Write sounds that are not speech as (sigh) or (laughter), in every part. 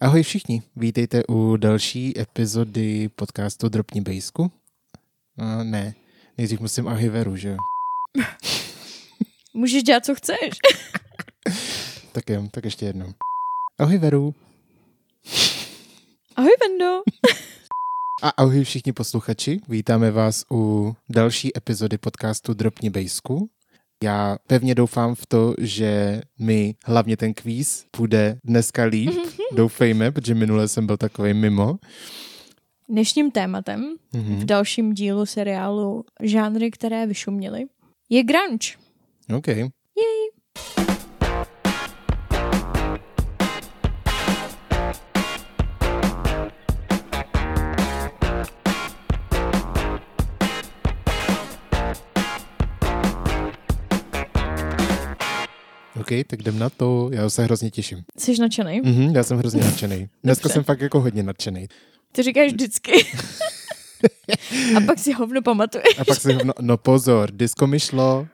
Ahoj všichni, vítejte u další epizody podcastu Dropni Bejsku. Uh, ne, nejdřív musím ahoj Veru, že jo? (laughs) Můžeš dělat, co chceš. (laughs) tak jo, tak ještě jednou. Ahoj Veru. (laughs) Ahoj Vendo. A ahoj všichni posluchači, vítáme vás u další epizody podcastu Dropni Bejsku. Já pevně doufám v to, že mi hlavně ten kvíz bude dneska líp. Doufejme, protože minule jsem byl takový mimo. Dnešním tématem Mhm. v dalším dílu seriálu Žánry, které vyšuměly, je grunge. OK. OK, tak jdem na to. Já se hrozně těším. Jsi nadšený? Mhm, já jsem hrozně (laughs) nadšený. Dneska Dobře. jsem fakt jako hodně nadšený. Ty říkáš vždycky. (laughs) A pak si hovno pamatuješ. A pak jsem, no, no pozor, disko mi šlo,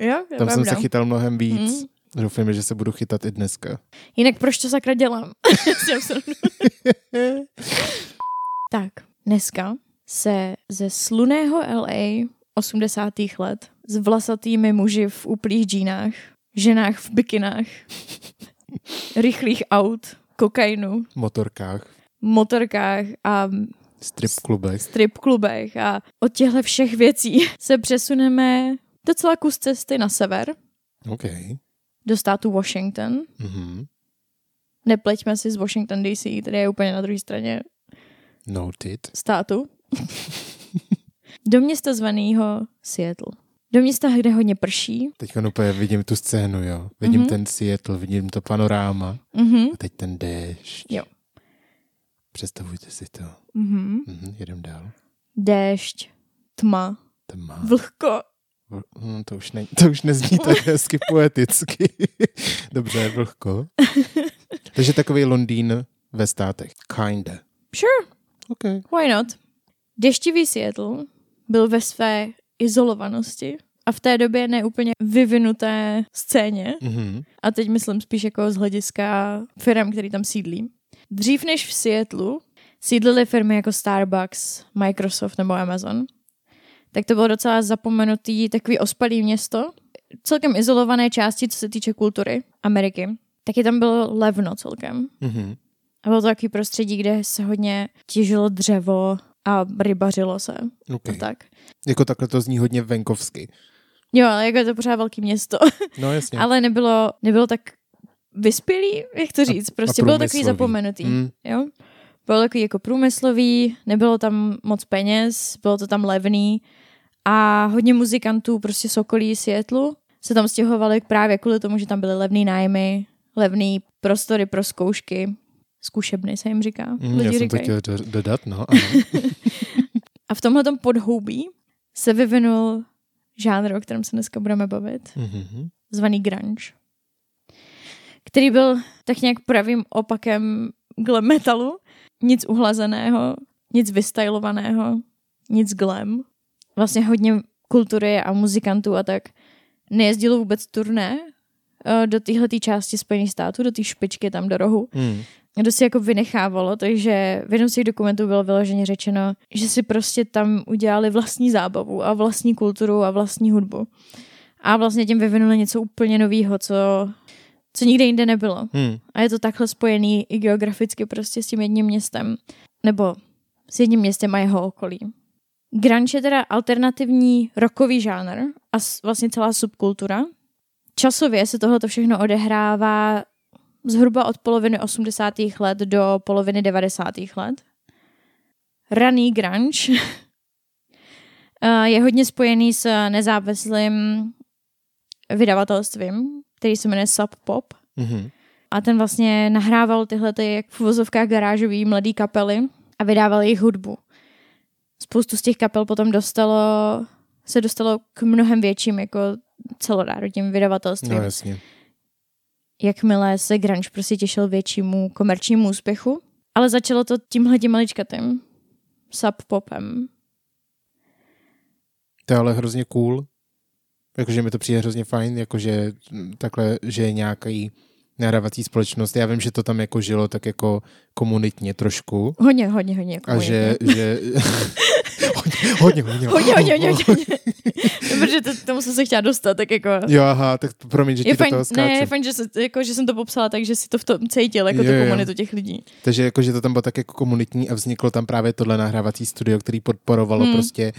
Jo, to tam jsem se chytal mnohem víc. Mm. Doufám, že se budu chytat i dneska. Jinak proč to sakra dělám? (laughs) Tak, dneska se ze sluného LA 80. let s vlasatými muži v úplných džínách, ženách v bikinách, rychlých aut, kokainu, Motorkách, motorkách a strip klubech. strip klubech a od těchto všech věcí se přesuneme docela kus cesty na sever, OK. do státu Washington. Mhm. Nepleťme si z Washington DC, který je úplně na druhé straně Noted. státu. do města zvaného Seattle. Do města, kde hodně prší. Teď úplně vidím tu scénu, jo. Vidím Mhm. ten Seattle, vidím to panoráma. Mhm. A teď ten déšť. Jo. Představujte si to. Mhm. Mhm, jedem dál. Déšť, tma, Tma. vlhko. Vl- hm, to, už ne, to už nezní tak hezky poeticky. (laughs) Dobře, vlhko. (laughs) Takže takový Londýn ve státech. Kinda. Sure, OK. why not? Deštivý Seattle byl ve své izolovanosti a v té době neúplně vyvinuté scéně. Mhm. A teď myslím spíš jako z hlediska firm, který tam sídlí. Dřív než v Seattleu sídlily firmy jako Starbucks, Microsoft nebo Amazon. Tak to bylo docela zapomenutý takový ospalý město. Celkem izolované části, co se týče kultury Ameriky. Taky tam bylo levno celkem. Mhm. A bylo to takový prostředí, kde se hodně těžilo dřevo a rybařilo se. OK. A tak. Jako takhle to zní hodně venkovsky. Jo, ale jako je to pořád velký město. (laughs) No jasně. ale nebylo, nebylo tak vyspělý, jak to říct. Prostě bylo takový zapomenutý. Mm. Jo? Bylo takový jako průmyslový, nebylo tam moc peněz, bylo to tam levný a hodně muzikantů prostě z okolí Seattleu se tam stěhovali právě kvůli tomu, že tam byly levný nájmy, levný prostory pro zkoušky, zkušebny se jim říká. Mm, lidi já jsem to říkají. chtěl do- dodat, no. (laughs) Ano. A v tomhle podhoubí se vyvinul žánr, o kterém se dneska budeme bavit, Mhm. zvaný grunge, který byl tak nějak pravým opakem glam metalu. Nic uhlazeného, nic vystylovaného, nic glam. Vlastně hodně kultury a muzikantů a tak nejezdilo vůbec turné do téhle části Spojených států, do té špičky tam do rohu. Mm. A to si jako vynechávalo, takže v jednom z těch dokumentů bylo vyloženě řečeno, že si prostě tam udělali vlastní zábavu a vlastní kulturu a vlastní hudbu. A vlastně tím vyvinuli něco úplně nového, co, co nikde jinde nebylo. Mm. A je to takhle spojený i geograficky prostě s tím jedním městem. Nebo s jedním městem a jeho okolí. Grunge je teda alternativní rockový žánr a vlastně celá subkultura. Časově se tohle všechno odehrává zhruba od poloviny 80. let do poloviny 90. let. Raný grunge (laughs) eh, je hodně spojený s nezávislým vydavatelstvím, který se jmenuje Sub Pop. Mhm. A ten vlastně nahrával tyhle ty, jak v uvozovkách garážový mladý kapely a vydával jejich hudbu. Spoustu z těch kapel potom dostalo, se dostalo k mnohem větším jako celonárodním vydavatelstvím. No jasně. jakmile se grunge prostě těšil většímu komerčnímu úspěchu. Ale začalo to tímhle tím maličkatým sub popem. To je ale hrozně cool. Jakože mi to přijde hrozně fajn, jakože takhle, že je nějaký nahrávací společnost. Já vím, že to tam jako žilo tak jako komunitně trošku. Hodně, hodně, hodně. A že, že (laughs) (laughs) hodně, hodně, hodně, hodně, hodně, hodně, hodně. (laughs) Protože to, tomu jsem se chtěla dostat, tak jako... Jo, aha, tak promiň, že ti je do fajn, toho skáču. ne, je fajn, že, se, jako, že jsem to popsala tak, že si to v tom cítil, jako Jo, tu komunitu těch lidí. Takže jako, že to tam bylo tak jako komunitní a vzniklo tam právě tohle nahrávací studio, který podporovalo Hmm. prostě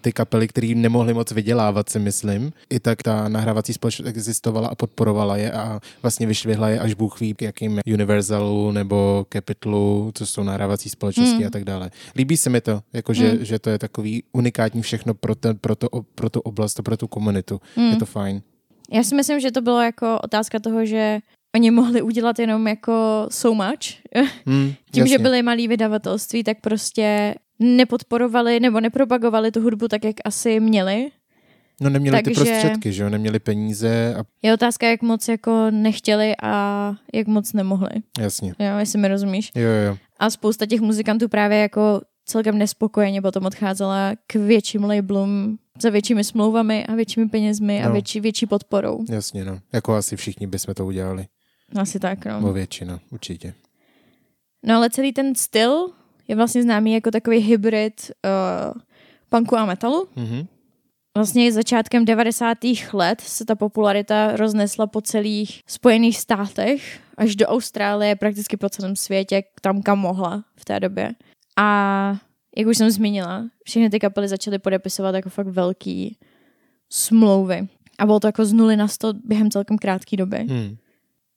ty kapely, které nemohly moc vydělávat, si myslím. I tak ta nahrávací společnost existovala a podporovala je a vlastně vyšvihla je až Bůh ví, k jakým Universalu nebo Capitalu, co jsou nahrávací společnosti Hmm. a tak dále. Líbí se mi to, jako že, Hmm. že to je takový unikátní všechno pro, ten, pro, to, pro tu oblast a pro tu komunitu. Hmm. Je to fajn. Já si myslím, že to bylo jako otázka toho, že oni mohli udělat jenom jako so much. Hmm, (laughs) Tím, jasně. že byly malý vydavatelství, tak prostě nepodporovali nebo nepropagovali tu hudbu tak, jak asi měli. No neměli ty takže- prostředky, že jo, neměli peníze a Je otázka, jak moc jako nechtěli a jak moc nemohli. jasně. Jo, jestli mi rozumíš. Jo, jo. A spousta těch muzikantů právě jako celkem nespokojeně potom odcházela k větším labelům za většími smlouvami a většími penězmi a No. větší, větší podporou. Jasně, no. Jako asi všichni bychom to udělali. Asi tak, no. Nebo většina, určitě. No ale celý ten styl je vlastně známý jako takový hybrid uh, punku a metalu. Mhm. Vlastně začátkem 90. let se ta popularita roznesla po celých Spojených státech až do Austrálie, prakticky po celém světě, tam kam mohla v té době. A jak už jsem zmínila, všechny ty kapely začaly podepisovat jako fakt velký smlouvy. A bylo to jako z nuly na sto během celkem krátké doby. Hmm.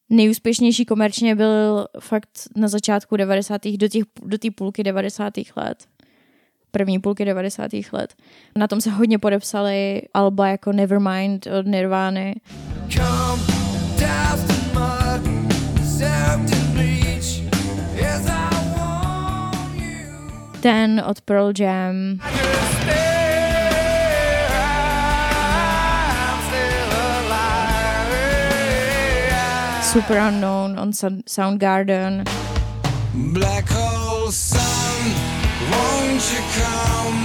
Nejúspěšnější komerčně byl fakt na začátku 90. do té do půlky 90. let. První půlky 90. let. Na tom se hodně podepsali alba jako Nevermind od Nirvány, Come mud, I ten od Pearl Jam, Just Super Unknown on Sun- Soundgarden, Black hole sun, won't you come?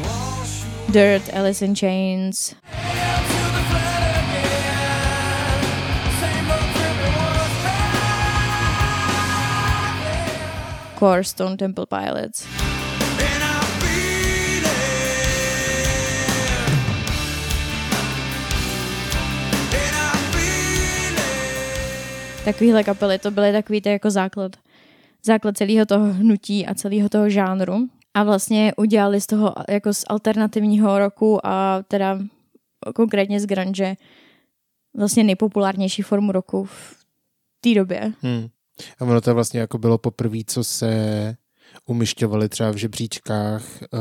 Wash Dirt, Alice in Chains, Core Stone Temple Pilots. Takovýhle kapely, to byly takový to jako základ, základ celého toho hnutí a celého toho žánru. A vlastně udělali z toho jako z alternativního roku a teda konkrétně z grunge vlastně nejpopulárnější formu roku v té době. Hmm. A ono to vlastně jako bylo poprvé, co se umišťovali třeba v žebříčkách uh,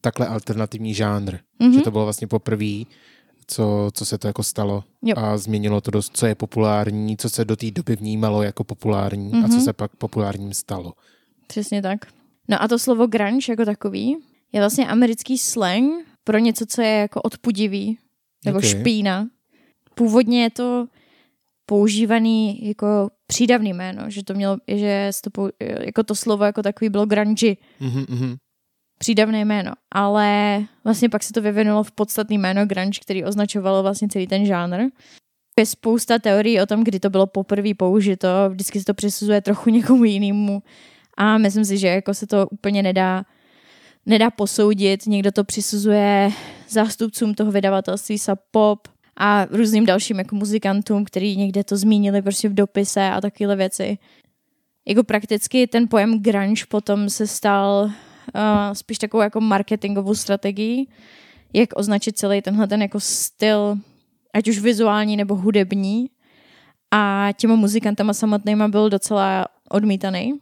takhle alternativní žánr. Mhm. Že to bylo vlastně poprvé, co, co se to jako stalo Jo. a změnilo to dost, co je populární, co se do té doby vnímalo jako populární a co Mhm. se pak populárním stalo. Přesně tak. No a to slovo grunge jako takový je vlastně americký slang pro něco, co je jako odpudivý nebo Ok. okay. špína. Původně je to používaný jako přídavný jméno, že to mělo, že to, jako to slovo jako takový bylo grungy, Mhm, mhm. Přídavné jméno, ale vlastně pak se to vyvinulo v podstatný jméno grunge, který označovalo vlastně celý ten žánr. Je spousta teorií o tom, kdy to bylo poprvé použito, vždycky se to přisuzuje trochu někomu jinému a myslím si, že jako se to úplně nedá nedá posoudit, někdo to přisuzuje zástupcům toho vydavatelství Sub Pop a různým dalším jako muzikantům, který někde to zmínili prostě v dopise a takovéhle věci. Jako prakticky ten pojem grunge potom se stal uh, spíš takovou jako marketingovou strategií, jak označit celý tenhle ten jako styl, ať už vizuální nebo hudební. A těma muzikantama samotnýma byl docela odmítaný.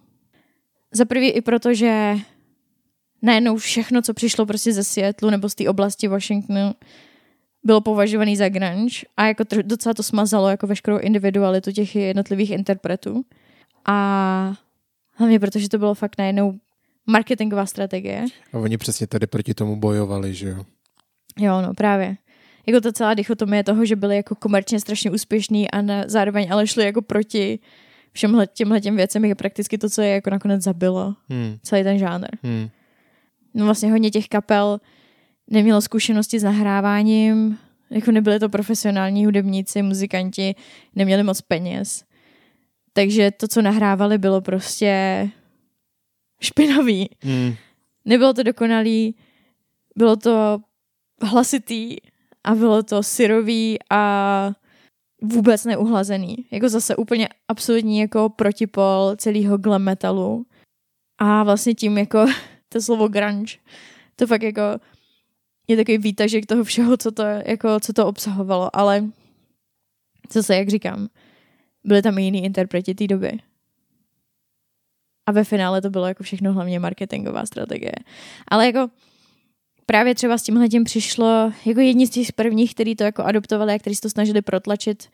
Za prvý i proto, že najednou všechno, co přišlo prostě ze Seattleu nebo z té oblasti Washingtonu, bylo považovaný za grunge a jako tr- docela to smazalo jako veškerou individualitu těch jednotlivých interpretů. A hlavně protože to bylo fakt najednou marketingová strategie. A oni přesně tady proti tomu bojovali, že jo. Jo, no právě. Jako ta celá dichotomie toho, že byli jako komerčně strašně úspěšní a na, zároveň ale šli jako proti všem těmhle těm věcem je prakticky to, co je jako nakonec zabilo Hmm. celý ten žánr. Hmm. No vlastně hodně těch kapel nemělo zkušenosti s nahráváním, jako nebyli to profesionální hudebníci, muzikanti, neměli moc peněz. Takže to, co nahrávali, bylo prostě špinavý. Mm. Nebylo to dokonalý, bylo to hlasitý a bylo to syrový a vůbec neuhlazený. Jako zase úplně absolutní jako protipol celého glam metalu. A vlastně tím jako (laughs) to slovo grunge, to fakt jako je takový výtažek toho všeho, co to, jako, co to obsahovalo, ale zase, jak říkám, byli tam i jiný interpreti té doby. A ve finále to bylo jako všechno hlavně marketingová strategie. Ale jako právě třeba s tímhle tím přišlo jako jedni z těch prvních, který to jako adoptovali a kteří se to snažili protlačit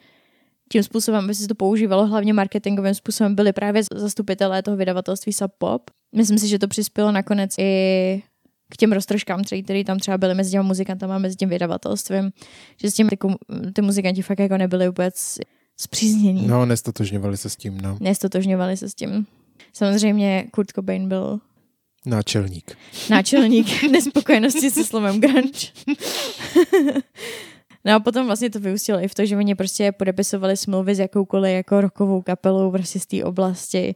tím způsobem, aby se to používalo hlavně marketingovým způsobem, byli právě zastupitelé toho vydavatelství Sub Pop. Myslím si, že to přispělo nakonec i k těm roztržkám, který tam třeba byly mezi těmi muzikantama a mezi tím vydavatelstvím, že s tím ty, ty muzikanti fakt jako nebyli vůbec zpříznění. No, nestotožňovali se s tím, no. Nestotožňovali se s tím. Samozřejmě Kurt Cobain byl Náčelník. náčelník (laughs) nespokojenosti se slovem grunge. (laughs) no a potom vlastně to vyústilo i v to, že oni prostě podepisovali smlouvy s jakoukoliv jako rokovou kapelou prostě z té oblasti,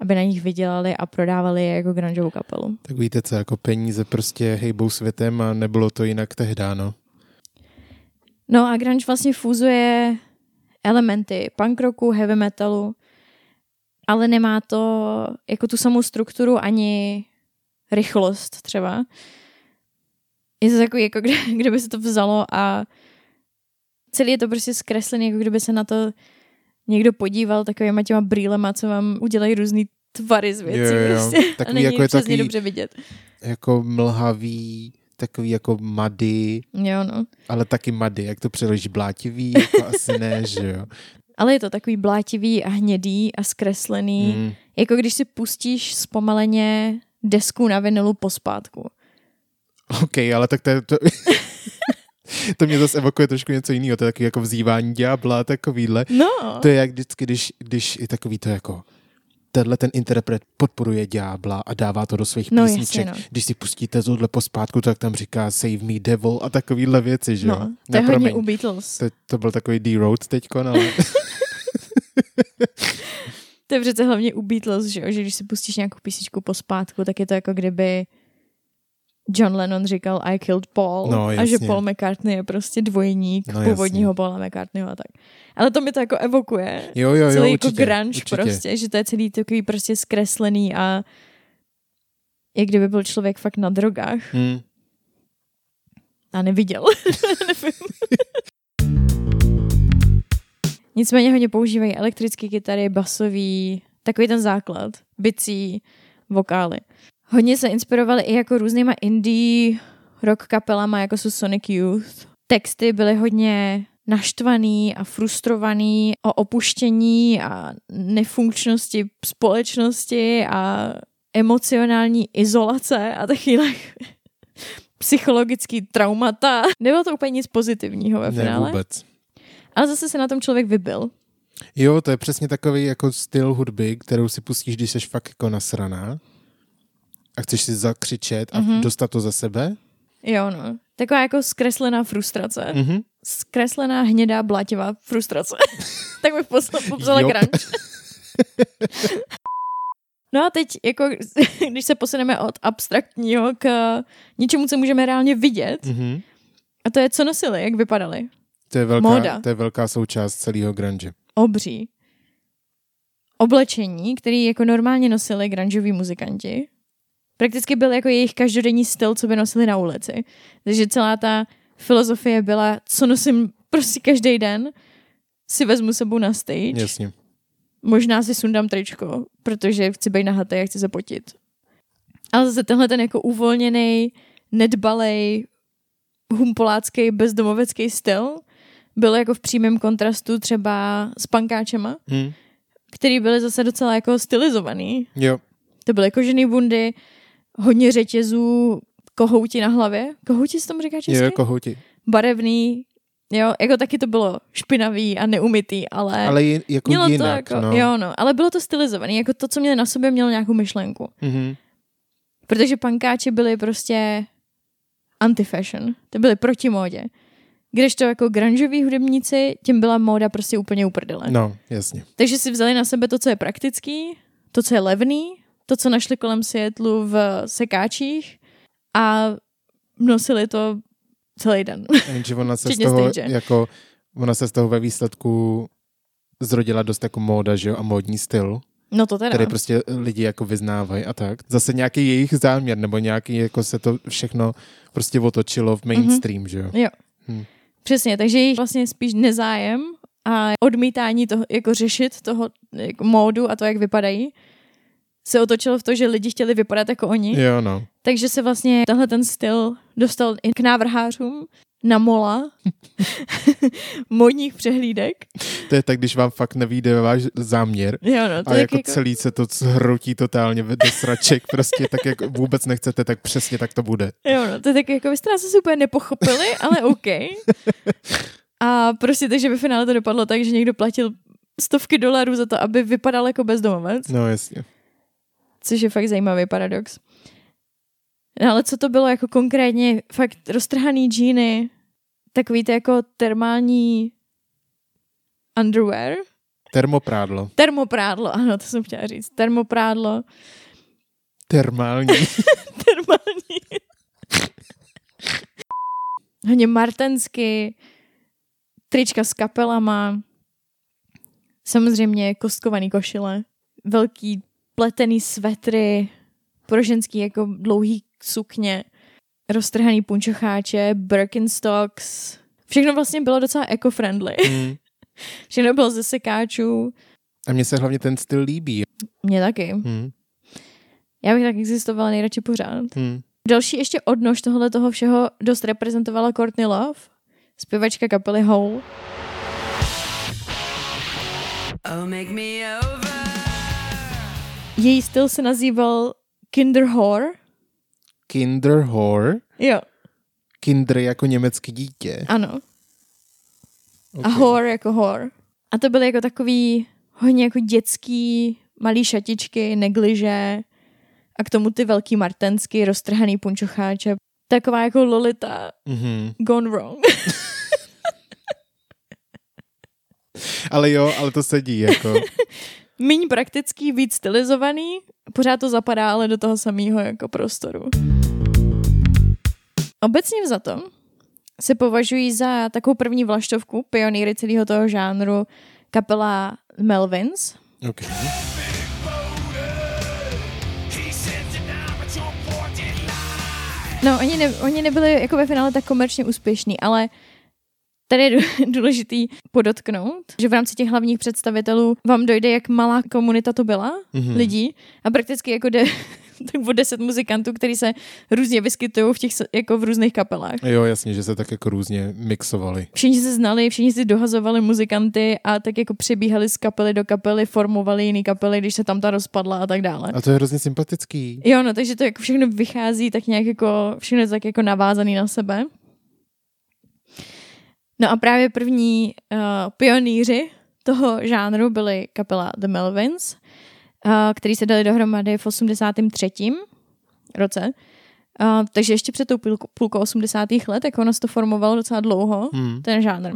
aby na nich vydělali a prodávali je jako grungeovou kapelu. Tak víte co, jako peníze prostě hejbou světem a nebylo to jinak tehdy, no. No a grunge vlastně fúzuje elementy punk rocku, heavy metalu, ale nemá to jako tu samou strukturu ani rychlost třeba. Je to takový, jako kde, (laughs) kde by se to vzalo a celý je to prostě zkreslený, jako kdyby se na to někdo podíval takovýma těma brýlema, co vám udělají různý tvary z věcí. Jo, jo. Prostě. Takový a není jako je takový- dobře vidět. Jako mlhavý, takový jako mady, Jo, no. ale taky mady, jak to přeložíš, blátivý, jako asi ne, že jo. Ale je to takový blátivý a hnědý a zkreslený. Mm. Jako když si pustíš zpomaleně desku na vinilu pospátku. OK, ale tak to, to, (laughs) to mě zase evokuje trošku něco jiného, to je takový jako vzývání ďábla, takovýhle. No, To je jak vždycky, když, když je takový to jako tenhle ten interpret podporuje ďábla a dává to do svých No, písniček. jasně, no. Když si pustíte tohle pospátku, tak tam říká Save me devil a takovýhle věci, že jo? no to je Ne, hodně u Beatles. to, to byl takový D-Road teďko, no, ale (laughs) (laughs) To je přece hlavně u Beatles, že, že když si pustíš nějakou písničku pospátku, tak je to jako kdyby John Lennon říkal I killed Paul No, a že. Paul McCartney je prostě dvojník No, no, jasně. původního Paula McCartneyho a tak. Ale to mi to jako evokuje. jo, jo, jo, celý určitě, jako grunge určitě. prostě, že to je celý takový prostě zkreslený a jak kdyby byl člověk fakt na drogách Hmm. a neviděl. (laughs) (laughs) Nicméně hodně používají elektrické kytary, basový, takový ten základ, bicí, vokály. Hodně se inspirovali i jako různýma indie rock kapelama, jako jsou Sonic Youth. Texty byly hodně naštvaný a frustrovaný o opuštění a nefunkčnosti společnosti a emocionální izolace a takovýhle (laughs) psychologický traumata. Nebylo to úplně nic pozitivního ve Ne, finále. vůbec. Ale zase se na tom člověk vybil. Jo, to je přesně takový jako styl hudby, kterou si pustíš, když jsi fakt jako nasraná a chceš si zakřičet a Mhm. dostat to za sebe. Jo, no. Taková jako zkreslená frustrace. Mhm. Zkreslená, hnědá, blátivá frustrace. (laughs) tak bych posla- popsala grunge. (laughs) No a teď, jako, (laughs) když se posuneme od abstraktního k něčemu, co můžeme reálně vidět, Mhm. a to je, co nosili, jak vypadali. To je velká, Móda. to je velká součást celého grunge. Obří. Oblečení, který jako normálně nosili grungeoví muzikanti, prakticky byl jako jejich každodenní styl, co by nosili na ulici. Takže celá ta filozofie byla, co nosím prostě každý den, si vezmu sebou na stage. Jasně. Možná si sundám tričko, protože chci být nahatý a chci se potit. Ale zase tenhle ten jako uvolněný, nedbalej, humpolácký, bezdomovecký styl byl jako v přímém kontrastu třeba s pankáčema, Hm. který byly zase docela jako stylizovaný. Jo, To byly kožený bundy, hodně řetězů, kohouti na hlavě. Kohouti se tomu říká česky? je jako houti. Barevný, jo, jako taky to bylo špinavý a neumytý, ale, Ale je, jako mělo jinak, to jako, no. jo no, ale bylo to stylizovaný, jako to, co měli na sobě, mělo nějakou myšlenku. Mhm. Protože pankáči byli prostě anti-fashion, ty byli proti módě. Kdežto jako grungeoví hudebníci, těm byla móda prostě úplně uprdele. No, jasně. Takže si vzali na sebe to, co je praktický, to, co je levný, to, co našli kolem Seattlu v sekáčích a nosili to celý den. Jenže ona se (laughs) z toho, stage. jako, ona se z toho ve výsledku zrodila dost jako móda, že jo, a módní styl, No to teda. který prostě lidi jako vyznávají a tak. Zase nějaký jejich záměr, nebo nějaký, jako se to všechno prostě otočilo v mainstream, že jo. Jo. Hm. Přesně, takže jejich vlastně spíš nezájem a odmítání toho, jako řešit toho jako módu a to, jak vypadají, se otočilo v to, že lidi chtěli vypadat jako oni. Jo, no. Takže se vlastně tenhle ten styl dostal i k návrhářům na mola (laughs) modních přehlídek. To je tak, když vám fakt nevíde váš záměr Jo, no, to a jako, jako, celý se to zhrotí totálně do sraček, prostě tak, jak vůbec nechcete, tak přesně tak to bude. jo, no, to je tak jako, vy jste nás asi úplně nepochopili, ale OK. A prostě takže ve finále to dopadlo tak, že někdo platil stovky dolarů za to, aby vypadal jako bezdomovec. No jasně. Což je fakt zajímavý paradox. No ale co to bylo jako konkrétně? Fakt roztrhaný džíny, takový ty jako termální underwear, Termoprádlo. termoprádlo, ano, to jsem chtěla říct, termoprádlo, Termální. (laughs) termální. Hodně martensky, trička s kapelama, samozřejmě kostkovaný košile, velký pletený svetry, pro ženský jako dlouhý sukně, roztrhaný punčocháče, Birkenstocks. Všechno vlastně bylo docela eco-friendly. Mm. (laughs) Všechno bylo ze sekáčů. A mně se hlavně ten styl líbí. Mně taky. Mm. Já bych tak existovala nejradši pořád. Mm. Další ještě odnož tohle toho všeho dost reprezentovala Courtney Love, zpěvačka kapely Hole. Oh, make me over. Její styl se nazýval Kinder Whore. Kinder whore. Jo, Kinder jako německý dítě. ano. Okay. A whore jako whore. A to byly jako takový hodně jako dětský malý šatičky, negliže a k tomu ty velký martensky, roztrhaný punčocháče. Taková jako Lolita Mm-hmm. gone wrong. (laughs) Ale jo, ale to sedí, jako. (laughs) Míň praktický, víc stylizovaný, pořád to zapadá ale do toho samého jako prostoru. Obecně za to se považují za takovou první vlaštovku, pionýry celého toho žánru, kapela Melvins. Okay. No, oni, ne, oni nebyli jako ve finále tak komerčně úspěšní, ale tady je dů- (laughs) důležitý podotknout, že v rámci těch hlavních představitelů vám dojde, jak malá komunita to byla Mhm. lidí a prakticky jako jde (laughs) tak o deset muzikantů, který se různě vyskytují v těch jako v různých kapelách. Jo, jasně, že se tak jako různě mixovali. Všichni se znali, všichni si dohazovali muzikanty a tak jako přebíhali z kapely do kapely, formovali jiný kapely, když se tam ta rozpadla a tak dále. A to je hrozně sympatický. Jo, no, takže to jako všechno vychází tak nějak jako, všechno je tak jako navázaný na sebe. No a právě první uh, pionýři toho žánru byly kapela The Melvins, uh, který se dali dohromady v 83. roce. Uh, takže ještě před tou půlkou, půlkou 80. let, jako ono se to formovalo docela dlouho, Hmm. ten žánr.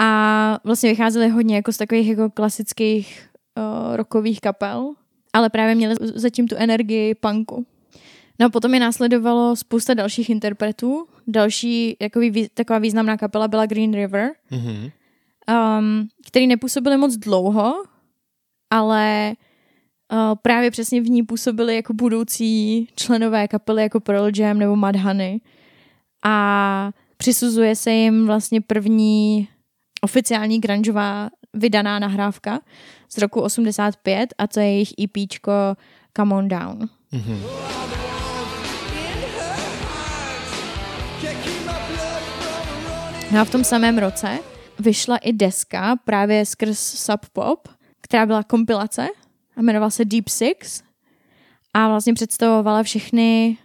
A vlastně vycházeli hodně jako z takových jako klasických uh, rockových kapel, ale právě měli zatím tu energii punku. No a potom je následovalo spousta dalších interpretů. Další jakoby, taková významná kapela byla Green River, Mm-hmm. um, který nepůsobili moc dlouho, ale uh, právě přesně v ní působili jako budoucí členové kapely jako Pearl Jam nebo Mudhoney. A přisuzuje se jim vlastně první oficiální grungeová vydaná nahrávka z roku 85 a to je jejich EPčko Come On Down. Mm-hmm. No a v tom samém roce vyšla i deska právě skrz Sub Pop, která byla kompilace a jmenovala se Deep Six a vlastně představovala všechny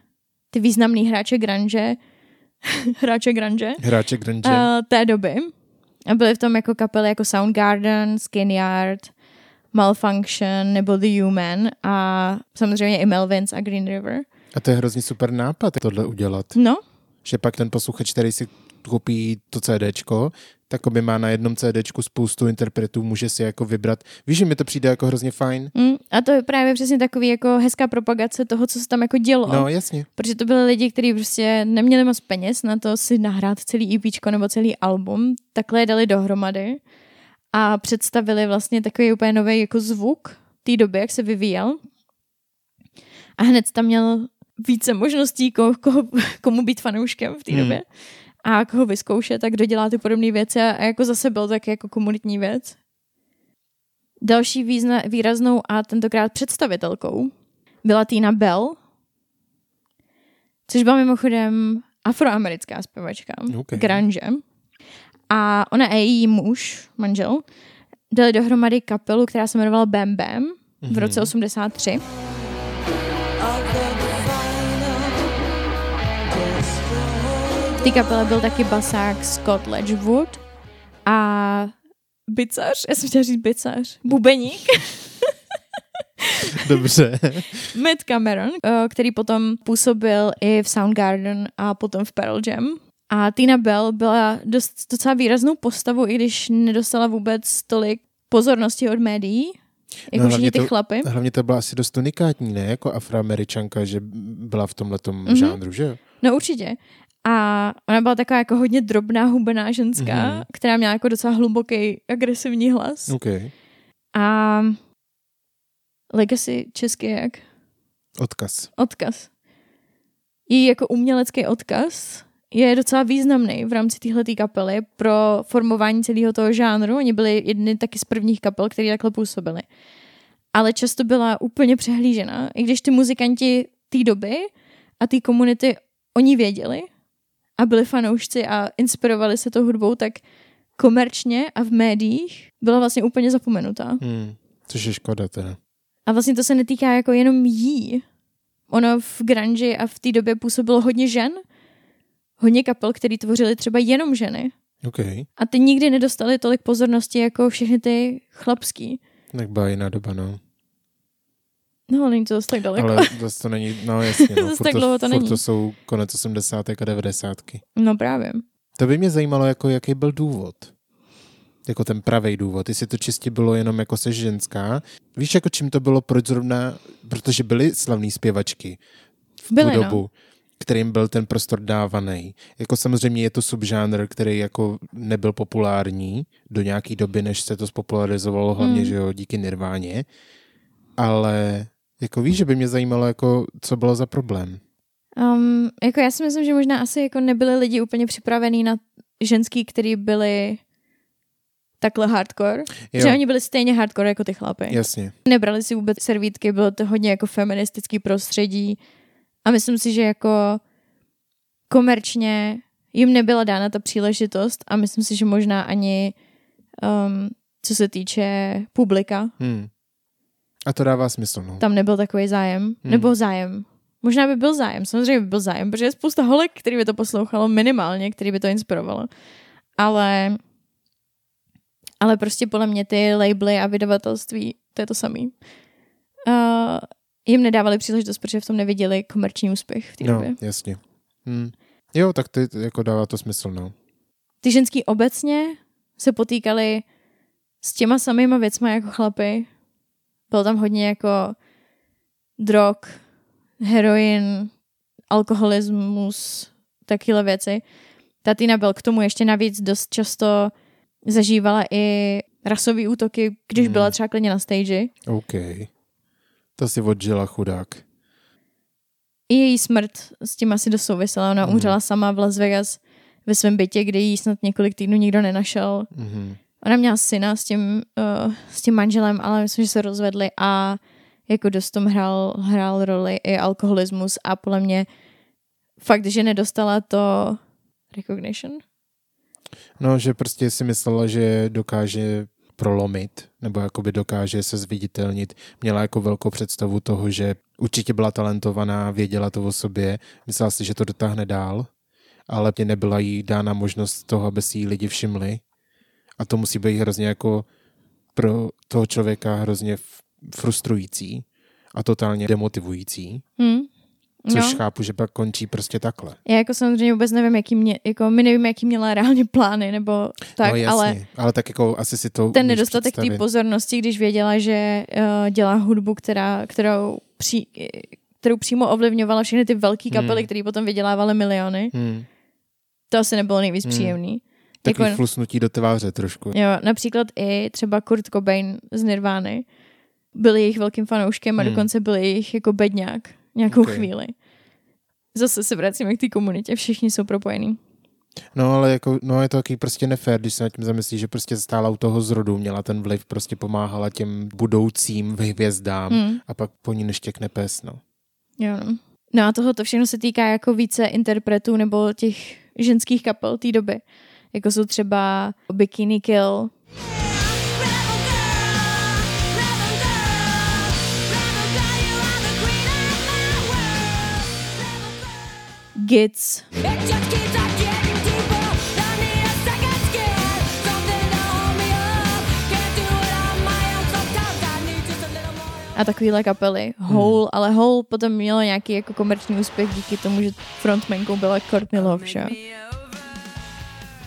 ty významný hráče grunge, (laughs) hráče grunge Hráče grunge. uh, té doby. A byly v tom jako kapely jako Soundgarden, Skinyard, Malfunction nebo The Human a samozřejmě i Melvins a Green River. A to je hrozně super nápad tohle udělat. No, Že pak ten posluchač, který si koupí to CDčko, tak by má na jednom CDčku spoustu interpretů, může si jako vybrat. Víš, že mi to přijde jako hrozně fajn? Mm, a to je právě přesně takový jako hezká propagace toho, co se tam jako dělo. No, jasně. Protože to byly lidi, kteří prostě neměli moc peněz na to si nahrát celý EP nebo celý album, takhle je dali dohromady a představili vlastně takový úplně nový jako zvuk té doby, jak se vyvíjel. A hned tam měl více možností, koho, koho, komu být fanouškem v té Hmm. době a koho vyzkoušet a kdo dělá ty podobné věci a, a jako zase byl tak jako komunitní věc. Další význa, výraznou a tentokrát představitelkou byla Tina Bell, což byla mimochodem afroamerická zpěvačka, Ok. grunge. A ona a její muž, manžel, dali dohromady kapelu, která se jmenovala Bam Bam v roce 83. té kapele byl taky basák Scott Ledgewood a bicař, já jsem chtěla říct bicař, bubeník, (laughs) Dobře. (laughs) Matt Cameron, eh, který potom působil i v Soundgarden a potom v Pearl Jam. A Tina Bell byla dost, docela výraznou postavou, i když nedostala vůbec tolik pozornosti od médií, jako No, všichni hlavně ty to- chlapy. Hlavně to byla asi dost unikátní, ne? Jako afroameričanka, že byla v tomhletom Mhm. žánru, že jo? No určitě. A ona byla taková jako hodně drobná, hubená ženská, Mhm. která měla jako docela hluboký, agresivní hlas. OK. A legacy česky jak? Odkaz. Odkaz. Její jako umělecký odkaz je docela významný v rámci téhleté kapely pro formování celého toho žánru. Oni byli jedny taky z prvních kapel, které takhle působily. Ale často byla úplně přehlížena. I když ty muzikanti té doby a té komunity oni věděli a byli fanoušci a inspirovali se tou hudbou, tak komerčně a v médiích byla vlastně úplně zapomenutá. Hmm. Což je škoda teda. A vlastně to se netýká jako jenom jí. Ono v grunge a v té době působilo hodně žen, hodně kapel, který tvořili třeba jenom ženy. OK. A ty nikdy nedostali tolik pozornosti jako všechny ty chlapský. Tak byla jiná doba, no. No, ale není to zase tak daleko. Ale zase to není, no jasně, (laughs) no. Furt tak dlouho to není. to jsou konec 80. a 90. No právě. To by mě zajímalo, jako jaký byl důvod. Jako ten pravý důvod. Jestli to čistě bylo jenom jako se ženská. Víš, jako čím to bylo, proč zrovna, protože byly slavné zpěvačky v Byly, tu no. dobu, kterým byl ten prostor dávaný. Jako samozřejmě je to subžánr, který jako nebyl populární do nějaký doby, než se to spopularizovalo, hlavně, Mm. že jo, díky Nirváně. Ale jako víš, že by mě zajímalo, jako co bylo za problém. Um, jako já si myslím, že možná asi jako nebyli lidi úplně připravení na ženský, který byli takhle hardcore. Jo, Že oni byli stejně hardcore jako ty chlapy. jasně. Nebrali si vůbec servítky, bylo to hodně jako feministický prostředí a myslím si, že jako komerčně jim nebyla dána ta příležitost a myslím si, že možná ani um, co se týče publika, Hmm. A to dává smysl, no. tam nebyl takový zájem, Hmm. nebo zájem. Možná by byl zájem, samozřejmě by byl zájem, protože je spousta holek, který by to poslouchalo minimálně, který by to inspirovalo. Ale ale prostě podle mě ty labely a vydavatelství, to je to samý. Uh, jim nedávali příležitost, protože v tom neviděli komerční úspěch v té No, době. jasně. Hmm. Jo, tak to jako dává to smysl, no. Ty ženský obecně se potýkali s těma samýma věcma jako chlapy. Bylo tam hodně jako drog, heroin, alkoholismus, takovéhle věci. Ta Tina byl k tomu ještě navíc dost často zažívala i rasové útoky, když Hmm. byla třeba klidně na stage. OK. To si odžila chudák. I její smrt s tím asi dost souvisela. Ona Mhm. umřela sama v Las Vegas ve svém bytě, kde ji snad několik týdnů nikdo nenašel. Mhm. Ona měla syna s tím, uh, s tím manželem, ale myslím, že se rozvedli a jako dost tom hrál, hrál roli i alkoholismus a podle mě fakt, že nedostala to recognition. No, že prostě si myslela, že dokáže prolomit, nebo jakoby dokáže se zviditelnit. Měla jako velkou představu toho, že určitě byla talentovaná, věděla to o sobě, myslela si, že to dotáhne dál, ale nebyla jí dána možnost toho, aby si jí lidi všimli. A to musí být hrozně jako pro toho člověka hrozně frustrující a totálně demotivující. Hm? Což No. chápu, že pak končí prostě takhle. Já jako samozřejmě vůbec nevím, jaký mě, jako my nevíme, jaký měla reálně plány, nebo tak, no jasně, ale ale tak jako asi si to ten nedostatek té pozornosti, když věděla, že uh, dělá hudbu, která, kterou, pří, kterou přímo ovlivňovala všechny ty velké kapely, Hmm. které potom vydělávaly miliony, Hmm. to asi nebylo nejvíc Hmm. příjemný. Takový Jako- flusnutí do tváře trošku. Jo, například i třeba Kurt Cobain z Nirvány byl jejich velkým fanouškem a Hmm. dokonce byl jejich jako bedňák nějakou Ok. chvíli. Zase se vracíme k té komunitě, všichni jsou propojení. No ale jako, no je to taky prostě nefér, když se nad tím zamyslíš, že prostě stála u toho zrodu, měla ten vliv, prostě pomáhala těm budoucím hvězdám Hmm. a pak po ní neštěkne pes, no. Jo, no. no a tohle to všechno se týká jako více interpretů nebo těch ženských kapel té doby. Jako jsou třeba Bikini Kill, Gits, a takovýhle kapely. Hole, ale Hole potom mělo nějaký jako komerční úspěch díky tomu, že frontmankou byla Courtney Love, že?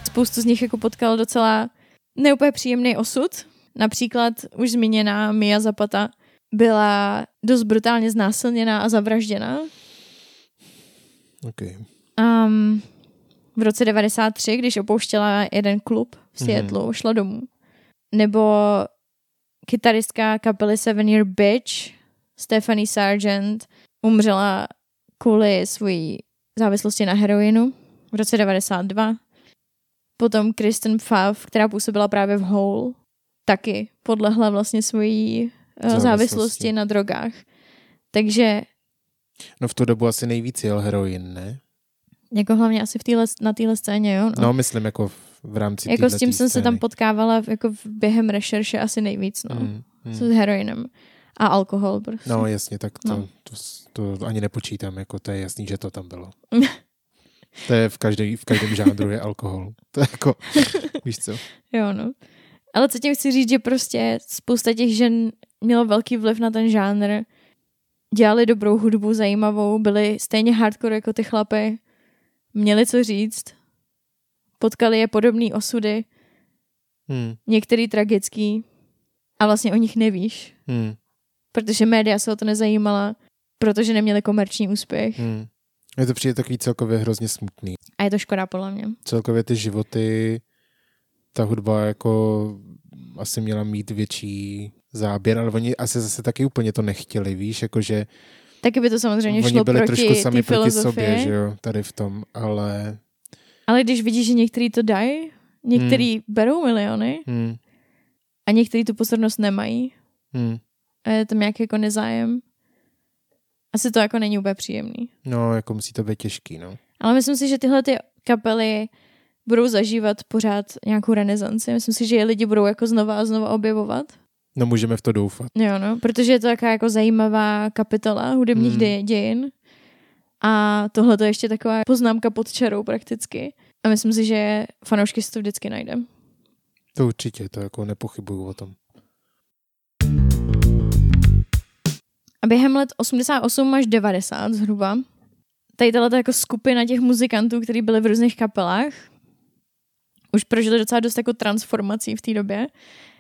Spoustu z nich jako potkal docela neúplně příjemný osud. Například už zmíněná Mia Zapata byla dost brutálně znásilněná a zavražděná. Okay. Um, v roce 93, když opouštěla jeden klub v Seattleu, mm-hmm. šla domů. Nebo kytaristka kapely Seven Year Bitch, Stephanie Sargent, umřela kvůli své závislosti na heroinu v roce 92. Potom Kristen Pfaff, která působila právě v Hole, taky podlehla vlastně svojí eh, Závislosti. závislosti na drogách. Takže No v tu dobu asi nejvíc jel heroin, ne? jako hlavně asi v týhle, na téhle scéně, jo? No, myslím jako v, v rámci Jako s tím jsem se scény. tam potkávala jako v- během rešerše asi nejvíc, no. Mm, mm. S heroinem. A alkohol prostě. No jasně, tak to, No. to, to, ani nepočítám, jako to je jasný, že to tam bylo. (laughs) To je v, každý, v každém žánru je alkohol. (laughs) To je jako, víš co? Jo, no. Ale co tím chci říct, že prostě spousta těch žen mělo velký vliv na ten žánr, dělali dobrou hudbu, zajímavou, byli stejně hardcore jako ty chlapy, měli co říct, potkali je podobné osudy, Hmm, některý tragický a vlastně o nich nevíš, hmm, protože média se o to nezajímala, protože neměli komerční úspěch. hmm. Je to přijde takový celkově hrozně smutný. A je to škoda podle mě. Celkově ty životy, ta hudba jako asi měla mít větší záběr, ale oni asi zase taky úplně to nechtěli, víš, jakože Taky by to samozřejmě oni šlo byli proti trošku sami proti sobě, že jo, tady v tom, ale Ale když vidíš, že některý to dají, některý Hmm. berou miliony hmm, a některý tu pozornost nemají hmm. a je tam nějaký jako nezájem, asi to jako není úplně příjemný. no, jako musí to být těžký, no. Ale myslím si, že tyhle ty kapely budou zažívat pořád nějakou renesanci. Myslím si, že je lidi budou jako znova a znova objevovat. No můžeme v to doufat. Jo, no, protože je to taková jako zajímavá kapitola hudebních hmm. dějin. A tohle to je ještě taková poznámka pod čarou prakticky. A myslím si, že fanoušky si to vždycky najde. To určitě, to jako nepochybuju o tom. Během let 88 až 90 zhruba, tady tato jako skupina těch muzikantů, kteří byli v různých kapelách, už prožili docela dost jako transformací v té době,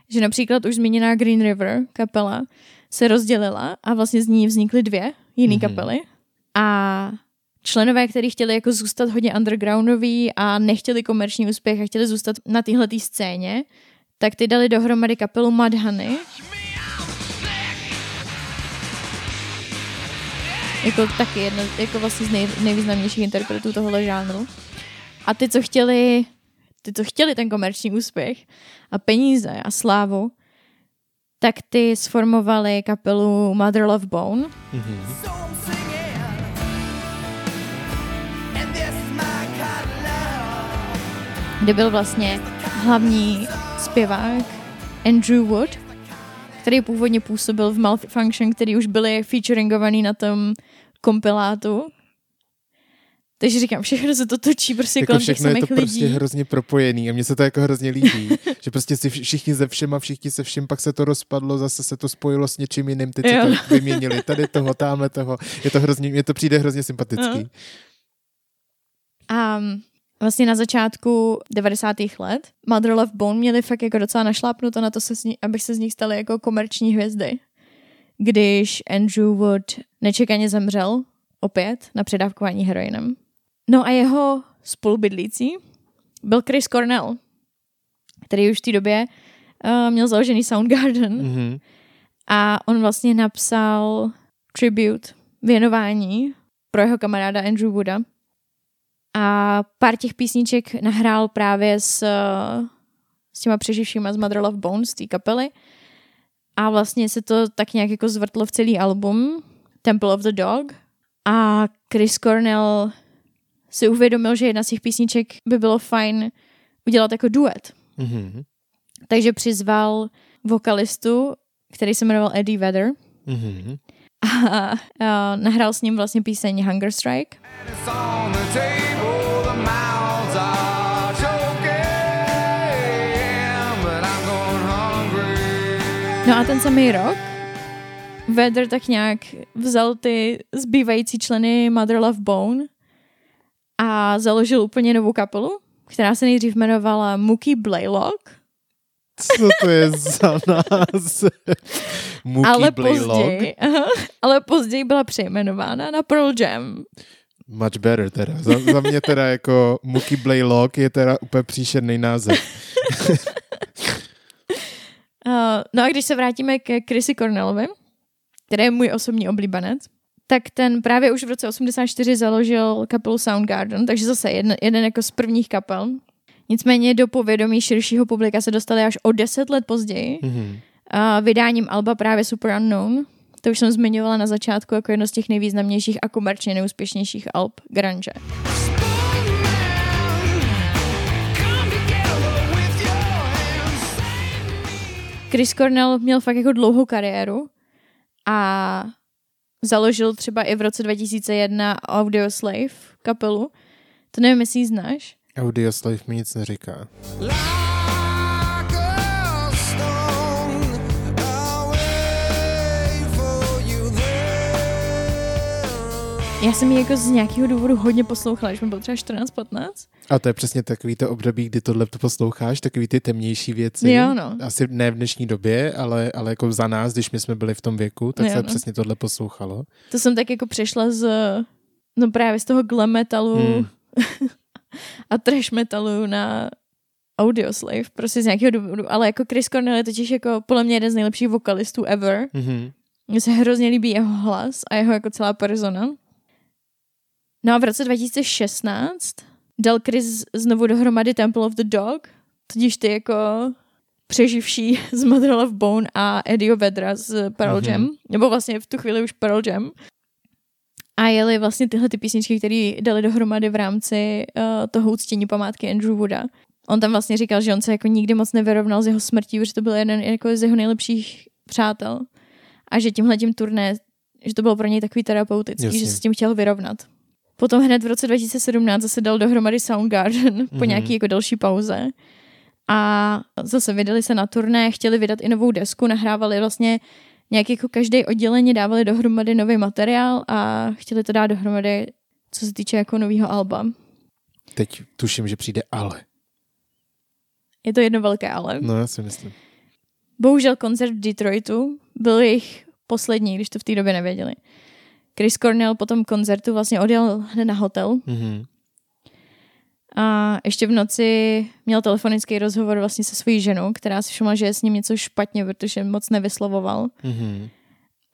že například už zmíněná Green River kapela se rozdělila a vlastně z ní vznikly dvě jiné Mhm. mm-hmm. kapely. A členové, kteří chtěli jako zůstat hodně undergroundoví a nechtěli komerční úspěch a chtěli zůstat na téhle scéně, tak ty dali dohromady kapelu Mudhoney, jako taky jedna, jako vlastně z nej, nejvýznamnějších interpretů tohohle žánru. A ty, co chtěli, ty, co chtěli ten komerční úspěch a peníze a slávu, tak ty sformovali kapelu Mother Love Bone, Mhm. Love. kde byl vlastně hlavní zpěvák Andrew Wood, který původně působil v Malfunction, který už byli featuringovaný na tom kompilátu. Takže říkám, všechno se to točí prostě Jako kolem těch všechno je to samých prostě lidí. hrozně propojený a mně se to jako hrozně líbí, (laughs) že prostě si vš- všichni ze všem a všichni se vším, pak se to rozpadlo, zase se to spojilo s něčím jiným, teď Jo. se to vyměnili, tady toho, tamhle toho, je to hrozně, mně to přijde hrozně sympatický. No. A vlastně na začátku 90. let Mother Love Bone měli fakt jako docela našlápnuto na to, se z ní, abych se z nich staly jako komerční hvězdy. Když Andrew Wood nečekaně zemřel opět na předávkování heroinem. No a jeho spolubydlící byl Chris Cornell, který už v té době uh, měl založený Soundgarden Mhm. a on vlastně napsal tribute, věnování pro jeho kamaráda Andrew Wooda. A pár těch písniček nahrál právě s, s těma přeživšíma z Mother Love Bones, té kapely. A vlastně se to tak nějak jako zvrtlo v celý album Temple of the Dog. A Chris Cornell si uvědomil, že jedna z těch písniček by bylo fajn udělat jako duet. Mhm. Takže přizval vokalistu, který se jmenoval Eddie Vedder Mhm. a, a nahrál s ním vlastně píseň Hunger Strike. It's on the table, No a ten samý rok Vedder tak nějak vzal ty zbývající členy Mother Love Bone a založil úplně novou kapelu, která se nejdřív jmenovala Mookie Blaylock, Co to je za (laughs) název? Mookie ale Blaylock? později, aha, ale později byla přejmenována na Pearl Jam. Much better teda. Za, za mě teda jako Mookie Blaylock je teda úplně příšerný název. (laughs) Uh, no a když se vrátíme ke Chrissy Cornellovi, který je můj osobní oblíbenec, tak ten právě už v roce 84 založil kapelu Soundgarden, takže zase jeden, jeden jako z prvních kapel. Nicméně do povědomí širšího publika se dostali až o deset let později Mhm. uh, vydáním alba právě Super Unknown. To už jsem zmiňovala na začátku jako jedno z těch nejvýznamnějších a komerčně neúspěšnějších alb grunge. Chris Cornell měl fakt jako dlouhou kariéru a založil třeba i v roce 2001 Audio Slave kapelu. To nevím, jestli ji znáš. Audio Slave mi nic neříká. Like Já jsem ji jako z nějakého důvodu hodně poslouchala, když mi bylo třeba 14-15. A to je přesně takový to období, kdy tohle to posloucháš, takový ty temnější věci. Jo, no. Asi ne v dnešní době, ale, ale jako za nás, když my jsme byli v tom věku, tak Jo, se no. přesně tohle poslouchalo. To jsem tak jako přešla z, no právě z toho glam metalu Hmm. (laughs) a trash metalu na Audio Slave, prostě z nějakého důvodu. Ale jako Chris Cornell je totiž jako podle mě jeden z nejlepších vokalistů ever. Mhm. Mně se hrozně líbí jeho hlas a jeho jako celá persona. No a v roce 2016 dal Chris znovu dohromady Temple of the Dog, totiž ty jako přeživší (laughs) z Mother Love Bone a Eddie Vedra z Pearl Mhm. Jam, nebo vlastně v tu chvíli už Pearl Jam. A jeli vlastně tyhle ty písničky, které dali dohromady v rámci uh, toho uctění památky Andrew Wooda. On tam vlastně říkal, že on se jako nikdy moc nevyrovnal z jeho smrtí, protože to byl jeden jako z jeho nejlepších přátel a že tímhle tím turné, že to bylo pro něj takový terapeutický, Jasně. že se s tím chtěl vyrovnat. Potom hned v roce 2017 zase dal dohromady Soundgarden (laughs) po Mhm. nějaký jako další pauze a zase vydali se na turné, chtěli vydat i novou desku, nahrávali vlastně nějak jako každý odděleně dávali dohromady nový materiál a chtěli to dát dohromady, co se týče jako nového alba. Teď tuším, že přijde ale. Je to jedno velké ale. No, já si myslím. Bohužel koncert v Detroitu byl jejich poslední, když to v té době nevěděli. Chris Cornell po tom koncertu vlastně odjel hned na hotel Mhm. a ještě v noci měl telefonický rozhovor vlastně se svojí ženou, která si všimla, že je s ním něco špatně, protože moc nevyslovoval. Mhm.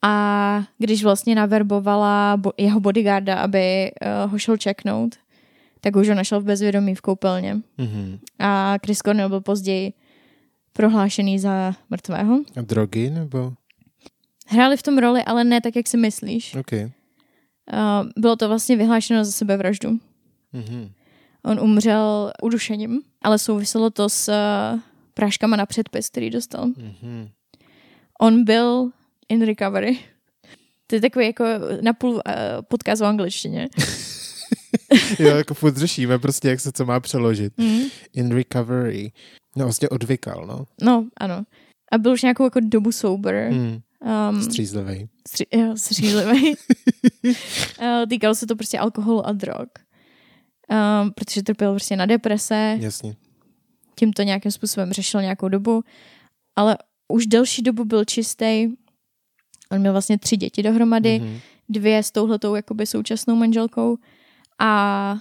A když vlastně naverbovala bo- jeho bodyguarda, aby uh, ho šel čeknout, tak už ho našel v bezvědomí v koupelně. Mhm. A Chris Cornell byl později prohlášený za mrtvého. A drogy nebo? Hráli v tom roli, ale ne tak, jak si myslíš. OK. Uh, bylo to vlastně vyhlášeno za sebevraždu. Mhm. On umřel udušením, ale souviselo to s uh, práškama na předpis, který dostal. Mhm. On byl in recovery. To je takový jako napůl uh, podcast v angličtině. (laughs) jo, jako furt řešíme prostě, jak se co má přeložit. Mm. In recovery. No, vlastně odvykal, no. No, ano. A byl už nějakou jako dobu sober. Hmm. Um, Střízlivej. stři- jo, střízlivý. (laughs) Eh, Týkalo se to prostě alkoholu a drog. Um, protože trpěl prostě na deprese, Jasně. tím to nějakým způsobem řešil nějakou dobu, ale už delší dobu byl čistý. On měl vlastně tři děti dohromady, Mhm. dvě s touhletou jakoby současnou manželkou a